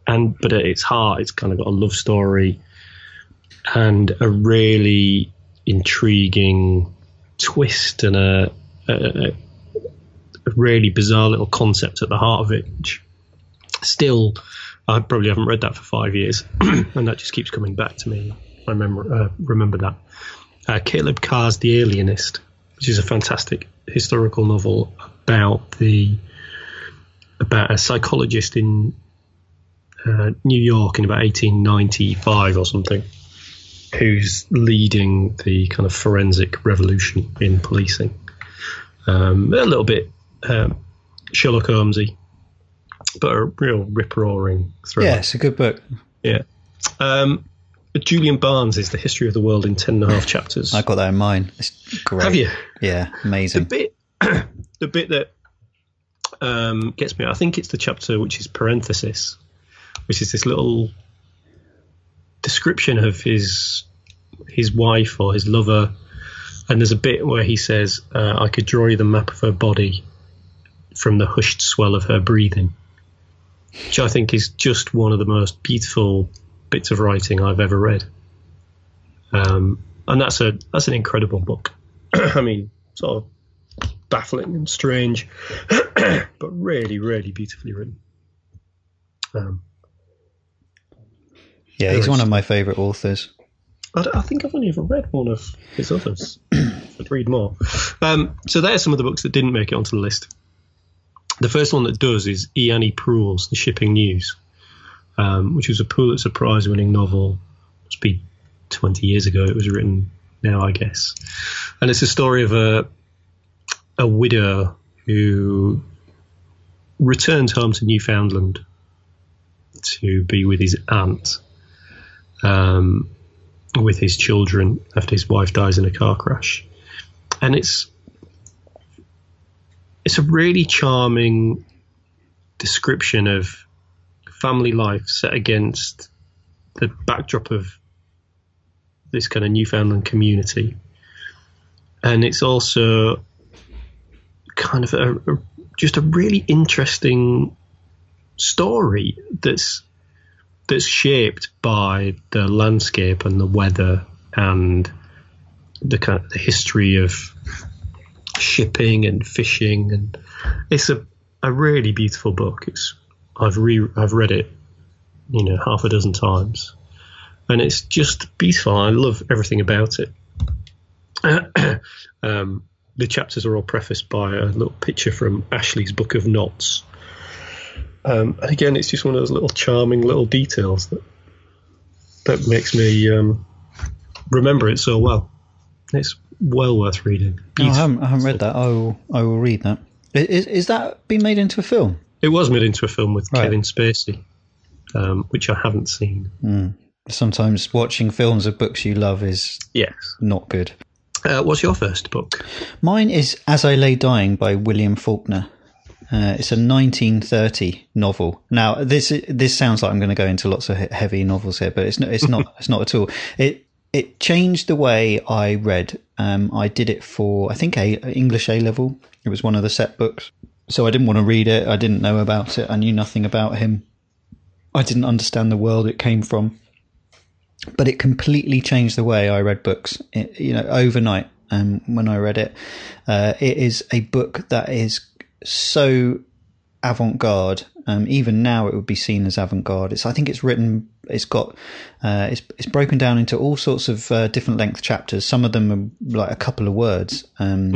and but at its heart, it's kind of got a love story and a really intriguing twist and a, a, a really bizarre little concept at the heart of it. Still, I probably haven't read that for five years, [CLEARS THROAT] and that just keeps coming back to me. I remember uh, remember that. Uh, Caleb Carr's The Alienist, which is a fantastic historical novel about the about a psychologist in uh, New York in about 1895 or something, who's leading the kind of forensic revolution in policing. Um, a little bit um, Sherlock Holmesy, but a real rip roaring thriller. yeah, it's a good book. Yeah. Um, Julian Barnes is the history of the world in ten and a half chapters. I got that in mine. It's great. Have you? Yeah, The amazing. bit, [CLEARS THROAT] the bit that um, gets me, I think it's the chapter which is parenthesis, which is this little description of his his wife or his lover, and there's a bit where he says, uh, "I could draw you the map of her body from the hushed swell of her breathing," which I think is just one of the most beautiful bits of writing I've ever read. Um, and that's a that's an incredible book. [CLEARS THROAT] I mean, sort of baffling and strange, [CLEARS THROAT] but really, really beautifully written. Um, Yeah, he's one of my favourite authors. I, I think I've only ever read one of his others. [CLEARS THROAT] I'd read more. Um, so there are some of the books that didn't make it onto the list. The first one that does is E. Annie Proulx, The Shipping News, um, which was a Pulitzer Prize winning novel. Must be 20 years ago. It was written now, I guess. And it's a story of a, a widow who returns home to Newfoundland to be with his aunt. Um, with his children after his wife dies in a car crash, and it's it's a really charming description of family life set against the backdrop of this kind of Newfoundland community, and it's also kind of a, a just a really interesting story that's that's shaped by the landscape and the weather and the kind of the history of shipping and fishing and it's a, a really beautiful book. It's I've re I've read it, you know, half a dozen times, and it's just beautiful. I love everything about it. [CLEARS THROAT] um, the chapters are all prefaced by a little picture from Ashley's Book of Knots. Um, and again, it's just one of those little charming little details that that makes me um, remember it so well. It's well worth reading. No, I haven't, I haven't read that. I will, I will read that. Is, is that been made into a film? It was made into a film with Right. Kevin Spacey, um, which I haven't seen. Sometimes watching films of books you love is Yes. not good. Uh, what's your first book? Mine is As I Lay Dying by William Faulkner. Uh, it's a 1930 novel. Now, this this sounds like I'm going to go into lots of heavy novels here, but it's not. It's not. it's not at all. It it changed the way I read. Um, I did it for I think a English A level. It was one of the set books, so I didn't want to read it. I didn't know about it. I knew nothing about him. I didn't understand the world it came from but it completely changed the way I read books. It, you know, overnight. Um, when I read it, uh, it is a book that is so avant-garde. Um, even now, it would be seen as avant-garde. It's, I think, it's written. It's got. Uh, it's it's broken down into all sorts of uh, different length chapters. Some of them are like a couple of words, um,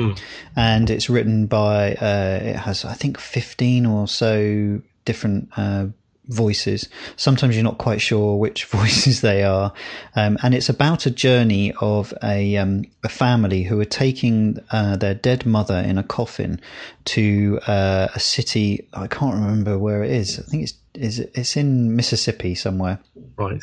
and it's written by. Uh, it has, I think, fifteen or so different. Voices. Sometimes you're not quite sure which [LAUGHS] voices they are, um, and it's about a journey of a um, a family who are taking uh, their dead mother in a coffin to uh, a city. I can't remember where it is. I think it's is it's in Mississippi somewhere. Right.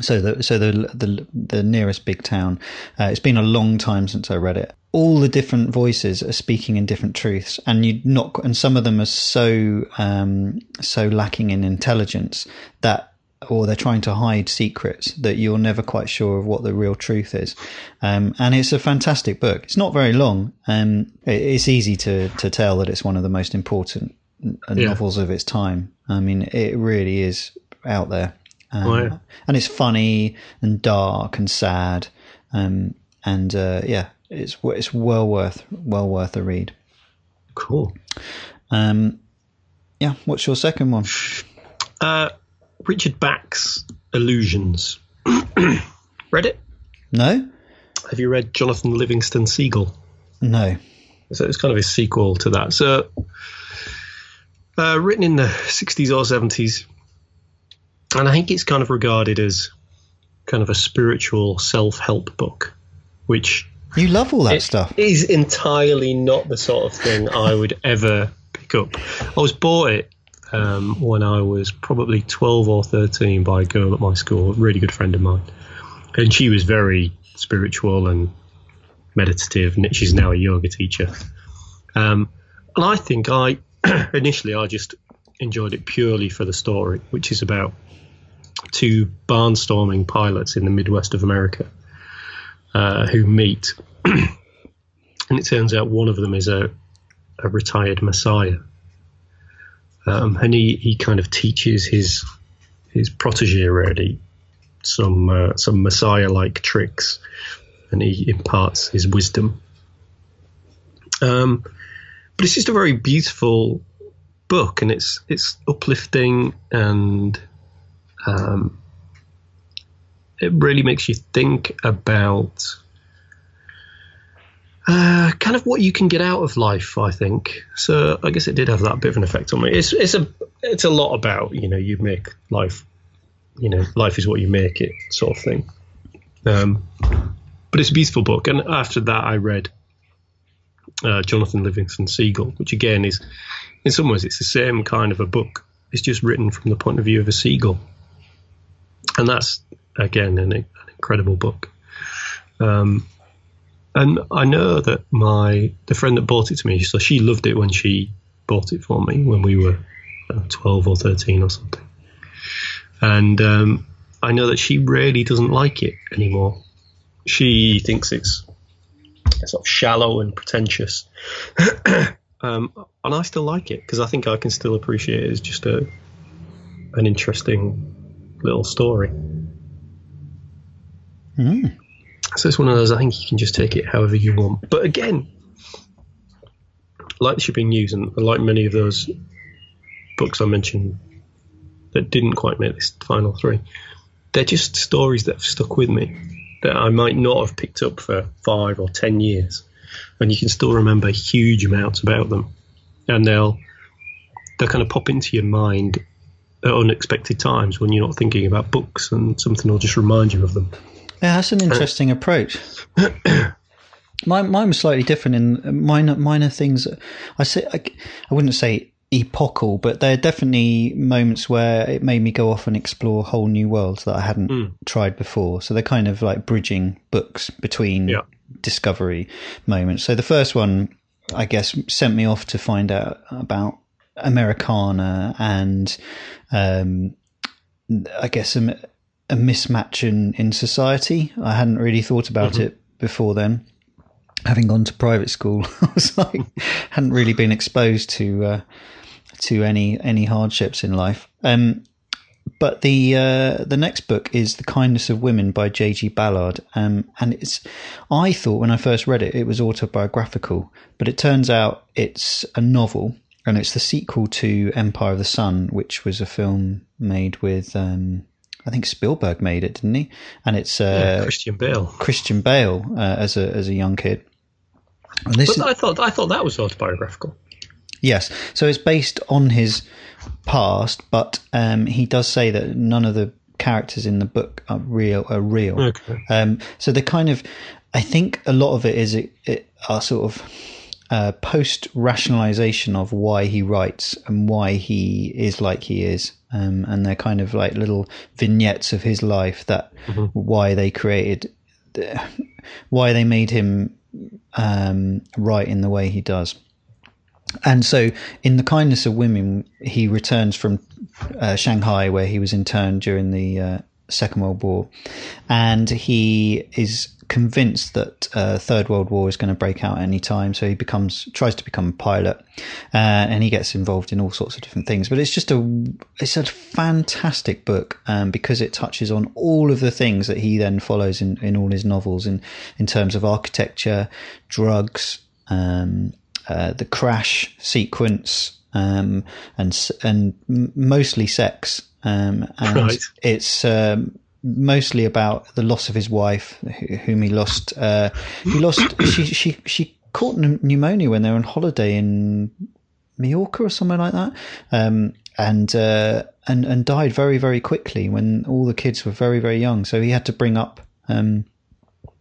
So the so the the the nearest big town. Uh, it's been a long time since I read it. All the different voices are speaking in different truths, and you not and some of them are so um, so lacking in intelligence that. Or they're trying to hide secrets that you're never quite sure of what the real truth is, um, and it's a fantastic book. It's not very long, and it's easy to to tell that it's one of the most important Yeah. novels of its time. I mean, it really is out there. Um, and it's funny and dark and sad, um, and uh, yeah, it's it's well worth well worth a read. Cool. Um, yeah, what's your second one? Uh, Richard Bach's Illusions. [CLEARS THROAT] read it? No, Have you read Jonathan Livingston Seagull? no. So it's kind of a sequel to that. So, uh, written in the 60s or 70s, and I think it's kind of regarded as kind of a spiritual self help book, which You love all that it stuff. is entirely not the sort of thing I would [LAUGHS] ever pick up. I was bought it um, when I was probably 12 or 13 by a girl at my school, a really good friend of mine. And she was very spiritual and meditative, and she's now a yoga teacher. Um, and I think I, [CLEARS THROAT] initially, I just enjoyed it purely for the story, which is about two barnstorming pilots in the Midwest of America uh, who meet [CLEARS THROAT] and it turns out one of them is a, a retired messiah. Um, and he, he kind of teaches his his protege really some uh, some messiah like tricks, and he imparts his wisdom. Um, but it's just a very beautiful book, and it's it's uplifting, and um, it really makes you think about uh, kind of what you can get out of life, I think. So I guess it did have that bit of an effect on me. It's it's a it's a lot about you know you make life, you know life is what you make it sort of thing. Um, but it's a beautiful book, and after that I read uh, Jonathan Livingston Seagull, which again is in some ways it's the same kind of a book. It's just written from the point of view of a seagull, and that's again an, an incredible book. Um, and I know that my the friend that bought it to me, so she loved it when she bought it for me when we were uh, twelve or thirteen or something. And um, I know that she really doesn't like it anymore. She thinks it's sort of shallow and pretentious. [COUGHS] um, and I still like it because I think I can still appreciate it as just a an interesting little story. Mm. So it's one of those. I think you can just take it however you want. But again, like the shipping news, and like many of those books I mentioned that didn't quite make this final three, they're just stories that have stuck with me that I might not have picked up for five or ten years, and you can still remember huge amounts about them, and they'll they'll kind of pop into your mind at unexpected times when you're not thinking about books, and something will just remind you of them. Yeah, that's an interesting approach. [COUGHS] mine, mine was slightly different in minor minor things. I say I, I wouldn't say epochal, but there are definitely moments where it made me go off and explore whole new worlds that I hadn't Mm. tried before. So they're kind of like bridging books between Yeah. discovery moments. So the first one, I guess, sent me off to find out about Americana and, um, I guess, a, a mismatch in, in society. I hadn't really thought about it before then. Having gone to private school, [LAUGHS] I was like, hadn't really been exposed to uh, to any any hardships in life. Um, but the uh, the next book is The Kindness of Women by J.G. Ballard, um, and it's. I thought when I first read it, it was autobiographical, but it turns out it's a novel, and it's the sequel to Empire of the Sun, which was a film made with. Um, I think Spielberg made it, didn't he? And it's uh, Christian Bale. Christian Bale uh, as a as a young kid. And this But I thought I thought that was autobiographical. Yes, so it's based on his past, but um, he does say that none of the characters in the book are real. Are real. Okay. Um, so the kind of, I think a lot of it is it, it are sort of uh, post rationalization of why he writes and why he is like he is. Um, and they're kind of like little vignettes of his life that why they created, [LAUGHS] why they made him um, write in the way he does. And so, in the kindness of women, he returns from uh, Shanghai, where he was interned during the uh, Second World War, and he is convinced that uh, Third World War is going to break out any time. So he becomes tries to become a pilot, uh, and he gets involved in all sorts of different things. But it's just a it's a fantastic book um, because it touches on all of the things that he then follows in, in all his novels in in terms of architecture, drugs. Um, uh, the crash sequence um, and and mostly sex. Um, and Right. it's um, mostly about the loss of his wife, whom he lost. Uh, he lost. [CLEARS THROAT] she she she caught pneumonia when they were on holiday in Mallorca or somewhere like that. Um, and uh, and and died very very quickly when all the kids were very very young. So he had to bring up um,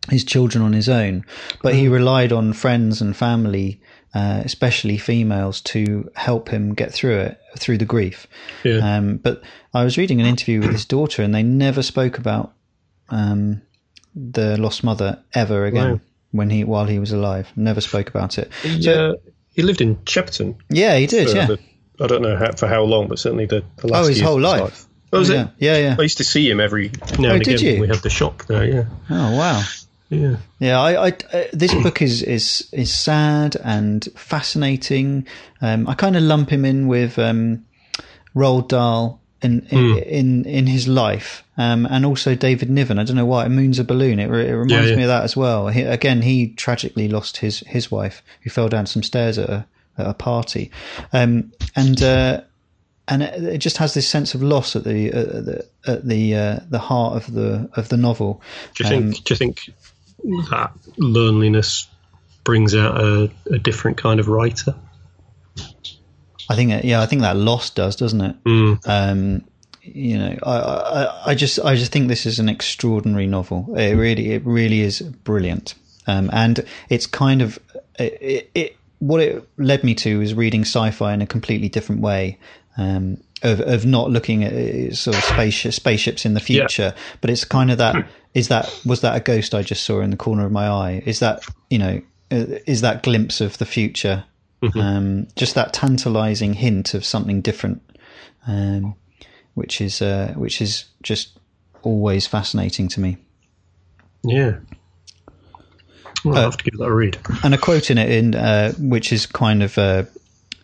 his children on his own, but he relied on friends and family, uh, especially females, to help him get through it, through the grief. Yeah. Um, but I was reading an interview with his [CLEARS THROAT] daughter, and they never spoke about um, the lost mother ever again Wow. when he while he was alive. Never spoke about it. He, So- uh, he lived in Shepperton. Yeah, he did. Yeah. the- I don't know how, for how long, but certainly the, the last Oh, his whole of life. Oh, was yeah. it? Yeah, yeah. I used to see him every now Oh, and did again. when you? We had the shop there. Yeah. Oh wow. Yeah. Yeah, I, I uh, this book is is is sad and fascinating. Um, I kind of lump him in with um, Roald Dahl in in, in in his life, um, and also David Niven. I don't know why. Moon's a balloon. It, it reminds yeah. me of that as well. He, again, he tragically lost his his wife, who fell down some stairs at a at a party, um, and. Uh, and it, it just has this sense of loss at the at the at the uh, the heart of the of the novel. Do you think? Um, do you think that loneliness brings out a, a different kind of writer? I think, that- yeah, I think that loss does, doesn't it? Mm. Um, you know, I, I, I just, I just think this is an extraordinary novel. It really, it really is brilliant. Um, and it's kind of, it, it, what it led me to is reading sci-fi in a completely different way. Um, of, of not looking at uh, sort of spaceship, spaceships in the future, but it's kind of that, is that, was that a ghost I just saw in the corner of my eye? Is that, you know, uh, is that glimpse of the future um, just that tantalizing hint of something different, um, which is uh, which is just always fascinating to me. Yeah. Well, Uh, I'll have to give that a read. And a quote in it, in uh, which is kind of uh,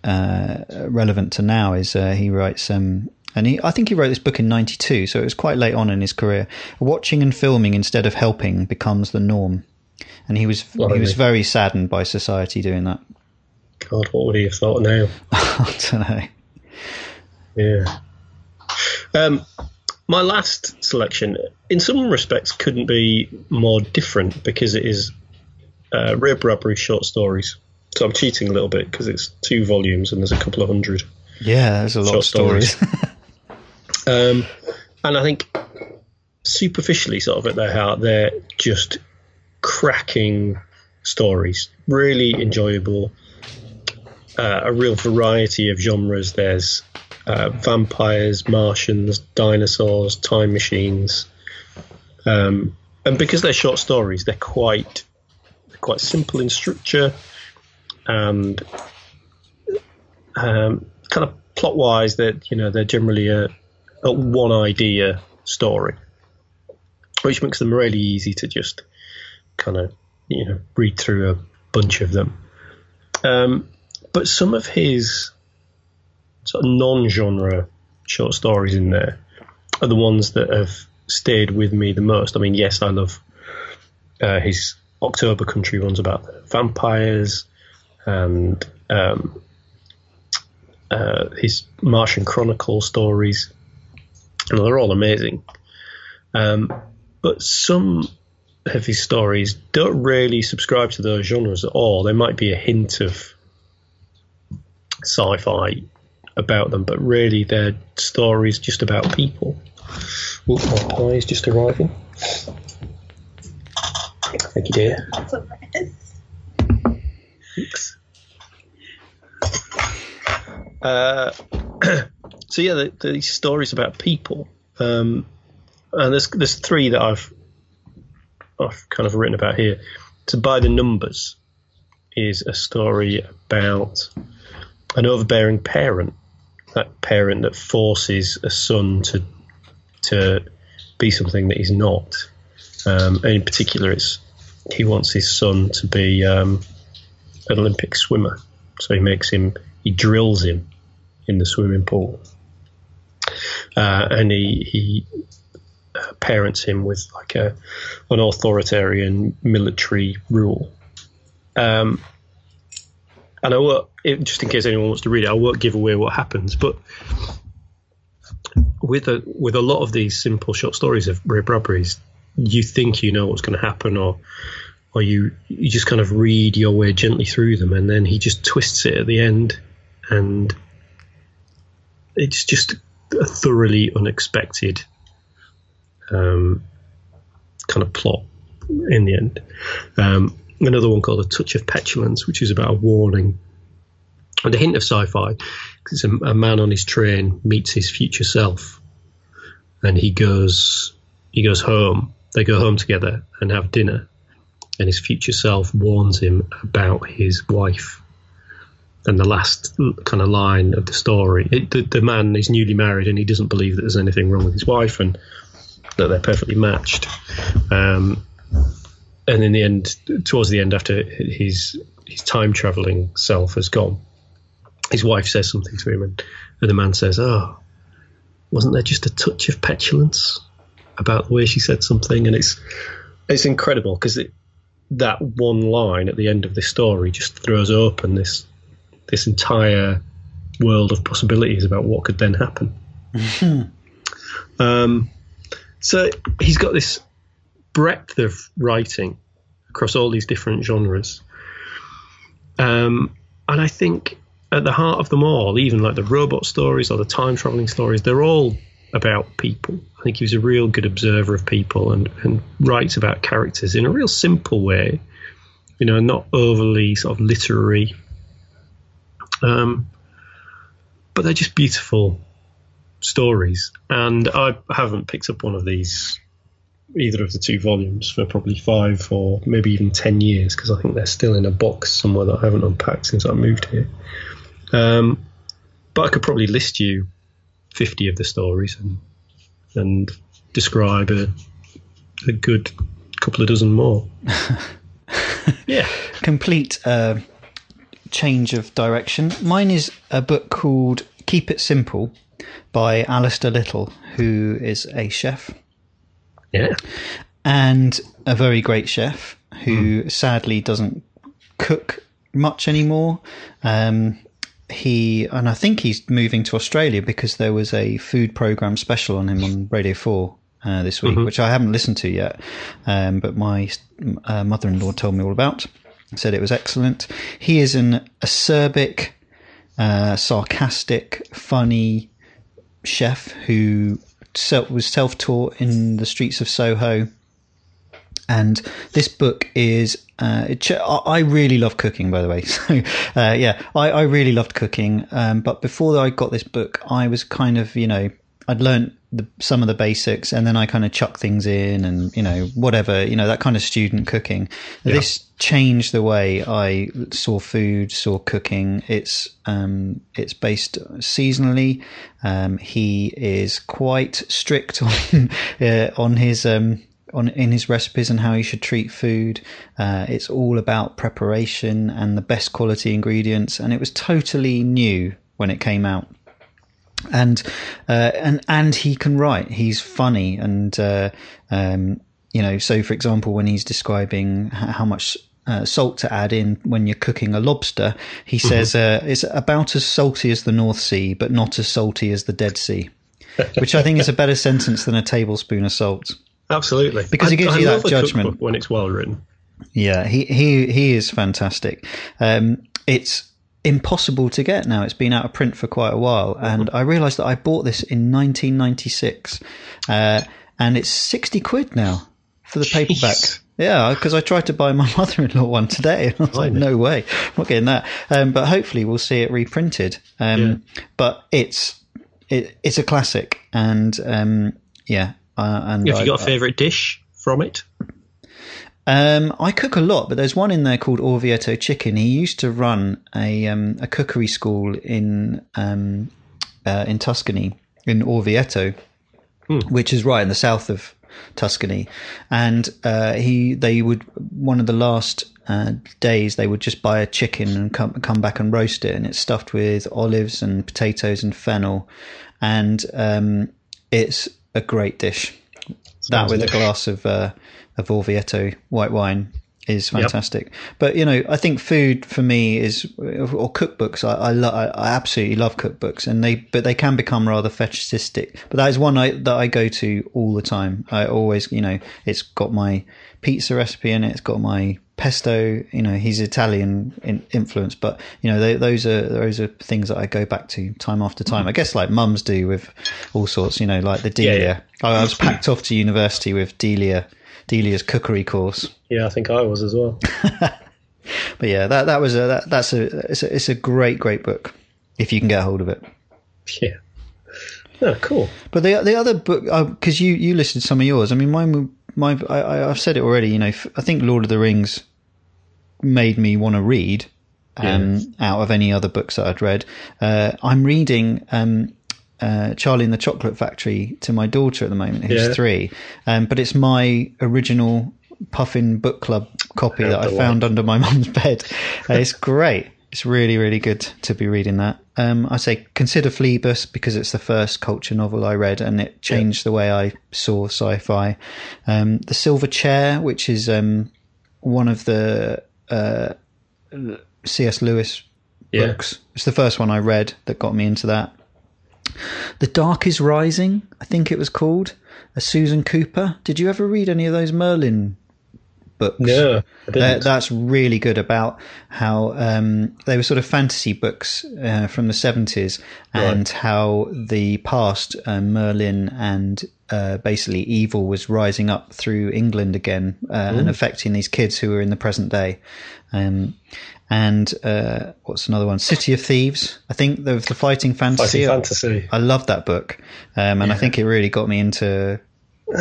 uh, relevant to now, is uh, he writes, um, And he, I think he wrote this book in 92, so it was quite late on in his career. Watching and filming instead of helping becomes the norm. And he was he was very saddened by society doing that. God, what would he have thought now? [LAUGHS] I don't know. Yeah. Um, my last selection, in some respects, couldn't be more different because it is uh, Ray Bradbury short stories. So I'm cheating a little bit because it's two volumes and there's a couple of hundred. Yeah, there's a lot of stories. [LAUGHS] Um, and I think superficially, sort of at their heart, they're just cracking stories, really enjoyable. Uh, a real variety of genres. There's uh, vampires, Martians, dinosaurs, time machines, um, and because they're short stories, they're quite they're quite simple in structure and um, kind of plot wise. That you know they're generally a, a one idea story, which makes them really easy to just kind of you know read through a bunch of them. Um, but some of his sort of non-genre short stories in there are the ones that have stayed with me the most. I mean, yes, I love uh, his October Country ones about vampires and um, uh, his Martian Chronicle stories, and they're all amazing. Um, but some of his stories don't really subscribe to those genres at all. There might be a hint of sci-fi about them, but really they're stories just about people. Oh, my pie is just arriving. Thank you, dear. Thanks. Uh, [CLEARS THROAT] so yeah, the, these stories about people, um, and there's there's three that I've I've kind of written about here. To By the Numbers is a story about an overbearing parent, that parent that forces a son to to be something that he's not. Um, and in particular, it's he wants his son to be um, an Olympic swimmer, so he makes him he drills him in the swimming pool, uh, and he he uh, parents him with like a an authoritarian military rule. Um, and I won't, just in case anyone wants to read it, I won't give away what happens. But with a with a lot of these simple short stories of Ray Bradbury's, you think you know what's going to happen, or or you you just kind of read your way gently through them, and then he just twists it at the end, and it's just thoroughly unexpected um, kind of plot in the end. Um, another one called A Touch of Petulance, which is about a warning and a hint of sci-fi. It's a, a man on his train meets his future self, and he goes he goes home. They go home together and have dinner, and his future self warns him about his wife. And the last kind of line of the story, it, the, the man is newly married and he doesn't believe that there's anything wrong with his wife and that they're perfectly matched. Um, and in the end, towards the end, after his his time traveling self has gone, his wife says something to him, and, and the man says, "Oh, wasn't there just a touch of petulance about the way she said something?" And it's it's incredible because it, that one line at the end of this story just throws open this this entire world of possibilities about what could then happen. [LAUGHS] um, so he's got this breadth of writing across all these different genres. Um, and I think at the heart of them all, even like the robot stories or the time traveling stories, they're all about people. I think he was a real good observer of people and, and writes about characters in a real simple way, you know, not overly sort of literary. Um, but they're just beautiful stories. And I haven't picked up one of these either of the two volumes for probably five or maybe even ten years because I think they're still in a box somewhere that I haven't unpacked since I moved here. Um, but I could probably list you fifty of the stories and and describe a, a good couple of dozen more. [LAUGHS] yeah, Complete uh, change of direction. Mine is a book called Keep It Simple. by Alastair Little, who is a chef Yeah. and a very great chef who sadly doesn't cook much anymore. Um, he and I think he's moving to Australia because there was a food program special on him on Radio Four uh, this week, which I haven't listened to yet. Um, but my uh, mother-in-law told me all about. Said it was excellent. He is an acerbic, uh, sarcastic, funny chef who self, was self-taught in the streets of Soho. And this book is. Uh, it, I I really love cooking, by the way. [LAUGHS] So, uh, yeah, I, I really loved cooking. Um, but before I got this book, I was kind of, you know, I'd learned the, some of the basics, and then I kind of chuck things in, and you know, whatever, you know, that kind of student cooking. This changed the way I saw food, saw cooking. It's um, it's based seasonally. Um, he is quite strict [LAUGHS] on uh, on his um, on in his recipes and how he should treat food. Uh, it's all about preparation and the best quality ingredients, and it was totally new when it came out. And uh, and and he can write. He's funny, and uh, um, you know. So, for example, when he's describing how much uh, salt to add in when you're cooking a lobster, he says uh, it's about as salty as the North Sea, but not as salty as the Dead Sea. Which I think is a better sentence than a tablespoon of salt. Absolutely. Because he I- gives I you that judgment. when it's well written. Yeah, he he he is fantastic. Um, it's impossible to get now. It's been out of print for quite a while, and I realised that I bought this in 1996, uh, and it's 60 quid now for the paperback. Yeah, because I tried to buy my [LAUGHS] mother-in-law one today, I was like, "No way, I'm not getting that." Um, but hopefully, we'll see it reprinted. Um, But it's it, it's a classic, and um, yeah, uh, and Have I- you got a favourite dish from it? um, I cook a lot, but there's one in there called Orvieto Chicken. He used to run a um, a cookery school in um, uh, in Tuscany in Orvieto, which is right in the south of Tuscany. And uh, he they would one of the last uh, days they would just buy a chicken and come come back and roast it, and it's stuffed with olives and potatoes and fennel, and um, it's a great dish. that Sounds with a glass of uh, of Orvieto white wine is fantastic. But you know, I think food for me is or cookbooks. I I, lo- I absolutely love cookbooks, and they but they can become rather fetishistic. But that is one I, that I go to all the time. I always, you know, it's got my pizza recipe in it. It's got my pesto. You know, he's Italian in, influence, but you know, they, those are those are things that I go back to time after time. Mm-hmm. I guess like mums do with all sorts. You know, like the Delia. yeah. I, I was packed off to university with Delia. Delia's cookery course. Yeah, I think I was as well. [LAUGHS] But yeah, that that was a that, that's a it's, a it's a great great book if you can get a hold of it. yeah. Oh, cool. But the the other book because you you listed some of yours. I mean, mine were- my I, I've said it already. You know, I think Lord of the Rings made me want to read um, out of any other books that I'd read. Uh, I'm reading. Um, uh, Charlie and the Chocolate Factory to my daughter at the moment, who's Yeah. three. Um, but it's my original Puffin Book Club copy that I found under my [LAUGHS] mum's bed. Uh, it's great. It's really, really good to be reading that. Um, I say consider Phlebas because it's the first culture novel I read and it changed the way I saw sci-fi. Um, the Silver Chair, which is um, one of the uh, C.S. Lewis Yeah. books. It's the first one I read that got me into that. The Dark is Rising, I think it was called. A Susan Cooper. Did you ever read any of those Merlin books? No, I that's really good about how um, they were sort of fantasy books uh, from the 70s and how the past, uh, Merlin and uh, basically evil was rising up through England again uh, and affecting these kids who are in the present day. Um, and uh, what's another one? City of Thieves. I think the, the fighting fantasy. Fighting fantasy. I love that book, um, and I think it really got me into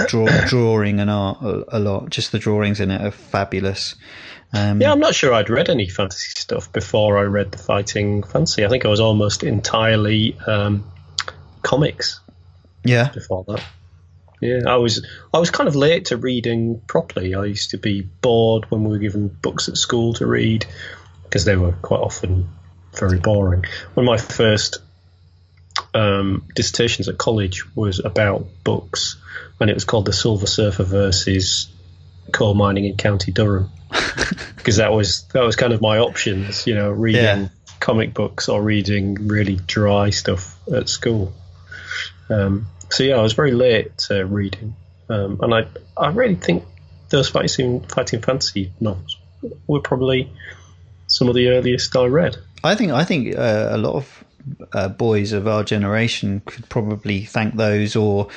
draw, drawing and art a, a lot. Just the drawings in it are fabulous. Um, Yeah, I'm not sure I'd read any fantasy stuff before I read the Fighting Fantasy. I think I was almost entirely um, comics yeah, before that. Yeah, I was I was kind of late to reading properly. I used to be bored when we were given books at school to read because they were quite often very boring. One of my first um, dissertations at college was about books, and it was called the Silver Surfer versus coal mining in County Durham, [LAUGHS] because that was that was kind of my options, you know, reading Yeah. comic books or reading really dry stuff at school. Um, so yeah, I was very late to reading, um, and I I really think those fighting fighting fantasy novels were probably some of the earliest I read. I think I think uh, a lot of uh, boys of our generation could probably thank those or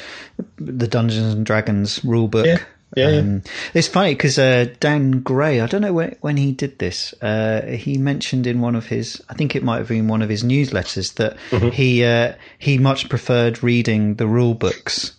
the Dungeons and Dragons rulebook. Yeah. Yeah, yeah. Um, it's funny because uh, Dan Gray, I don't know when, when he did this. Uh, he mentioned in one of his, I think it might have been one of his newsletters, that Mm-hmm. he uh, he much preferred reading the rule books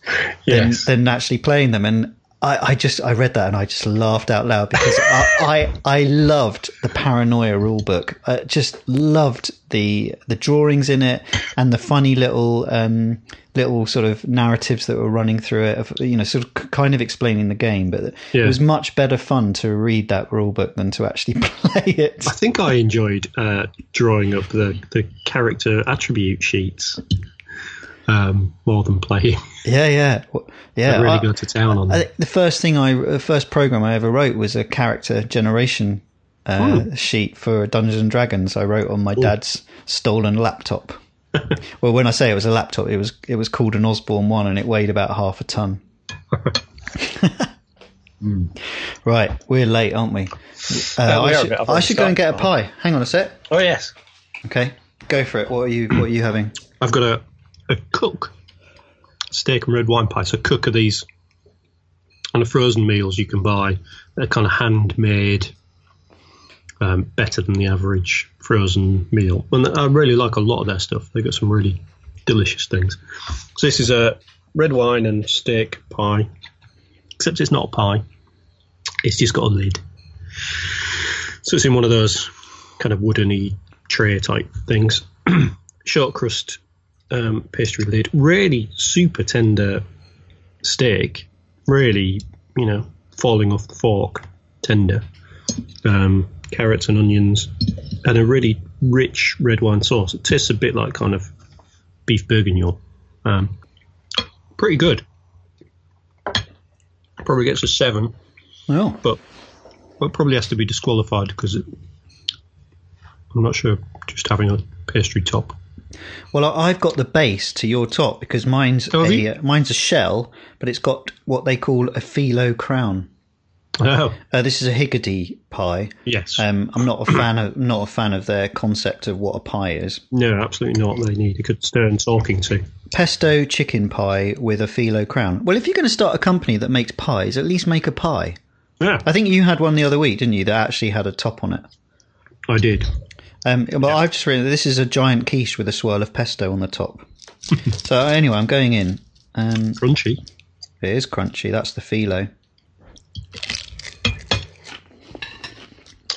than, than actually playing them. And I, I just I read that and I just laughed out loud because I, [LAUGHS] I I loved the paranoia rule book. I just loved the the drawings in it and the funny little um, little sort of narratives that were running through it. Of, you know, sort of kind of explaining the game. But Yeah. it was much better fun to read that rule book than to actually [LAUGHS] play it. I think I enjoyed uh, drawing up the, the character attribute sheets um, more than playing. [LAUGHS] Yeah, yeah, yeah. I really I- go to town on I them. the first thing I, the first program I ever wrote was a character generation uh, sheet for Dungeons and Dragons. I wrote on my dad's stolen laptop. [LAUGHS] well, when I say it was a laptop, it was it was called an Osborne One, and it weighed about half a ton. [LAUGHS] Right, we're late, aren't we? Uh, we I, are should. I've should go and get a pie. Hang on a sec. Oh yes, Okay, go for it. What are you What are you having? I've got a, a cook steak and red wine pie. So cook are these kind of frozen meals you can buy. They're kind of handmade, um, better than the average frozen meal. And I really like a lot of their stuff. They got some really delicious things. So this is a red wine and steak pie, except it's not a pie. It's just got a lid. So it's in one of those kind of woodeny tray type things. [CLEARS THROAT] Short crust um, pastry lid. Really super tender steak. Really, you know, falling off the fork, tender. Um, carrots and onions, and a really rich red wine sauce. It tastes a bit like kind of beef bourguignon. Um, pretty good. Probably gets a seven, Oh, but but probably has to be disqualified because I'm not sure. Just having a pastry top. Well, I've got the base to your top because mine's Oh, a uh, mine's a shell, but it's got what they call a phyllo crown. Oh Uh, this is a Higgidy pie. yes, Um, I'm not a fan of not a fan of their concept of what a pie is. no, absolutely not. They need a good stern talking to. Pesto chicken pie with a phyllo crown. Well, if you're going to start a company that makes pies, at least make a pie. Yeah, I think you had one the other week, didn't you? That actually had a top on it. I did. Um, but I've just written this is a giant quiche with a swirl of pesto on the top. [LAUGHS] so anyway, I'm going in. Um, Crunchy. it is crunchy. That's the phyllo.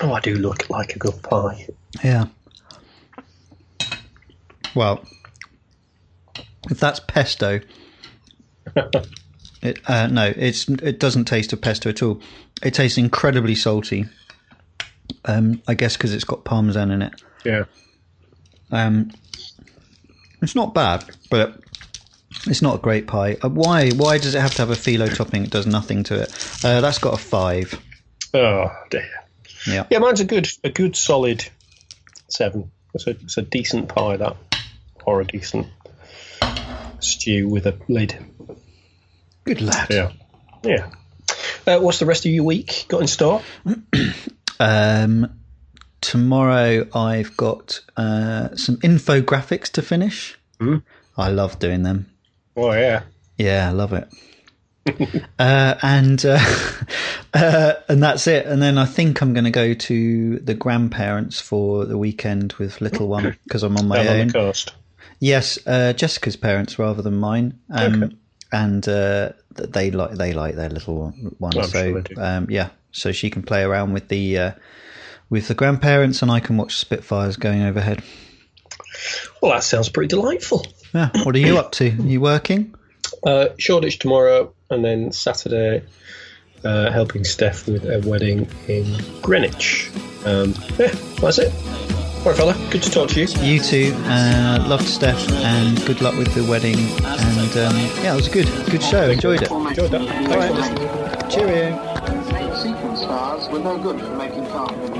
Oh, I do look like a good pie. Yeah. Well, if that's pesto, [LAUGHS] it, uh, no, it's it doesn't taste of pesto at all. It tastes incredibly salty. Um, I guess because it's got parmesan in it. Yeah. Um, it's not bad, but it's not a great pie. Uh, why? Why does it have to have a phyllo topping? It does nothing to it. Uh, that's got a five. Oh dear. Yeah. Yeah, mine's a good, a good solid seven. It's a, it's a decent pie that, or a decent stew with a lid. Good lad. Yeah. Yeah. Uh, what's the rest of your week got in store? [CLEARS THROAT] Um, tomorrow I've got uh, some infographics to finish. Mhm. I love doing them. Oh yeah. Yeah, I love it. [LAUGHS] uh, and uh, [LAUGHS] uh, and that's it. And then I think I'm going to go to the grandparents for the weekend with little one because I'm on my Down on own. the coast. Yes, uh, Jessica's parents rather than mine. Um, Okay. And uh, they like they like their little one, I'm so sure um, yeah, so she can play around with the uh, with the grandparents, and I can watch Spitfires going overhead. Well, that sounds pretty delightful. Yeah, what are you up to? Are you working? Uh, Shoreditch tomorrow, and then Saturday, uh, helping Steph with a wedding in Greenwich. Um, yeah, that's it. All right, fella. Good to talk to you. You too. Uh, loved Steph, and good luck with the wedding. And um, yeah, it was a good, good show. Enjoyed it. Enjoyed that. Thanks for listening. Cheerio. Were no good for making range.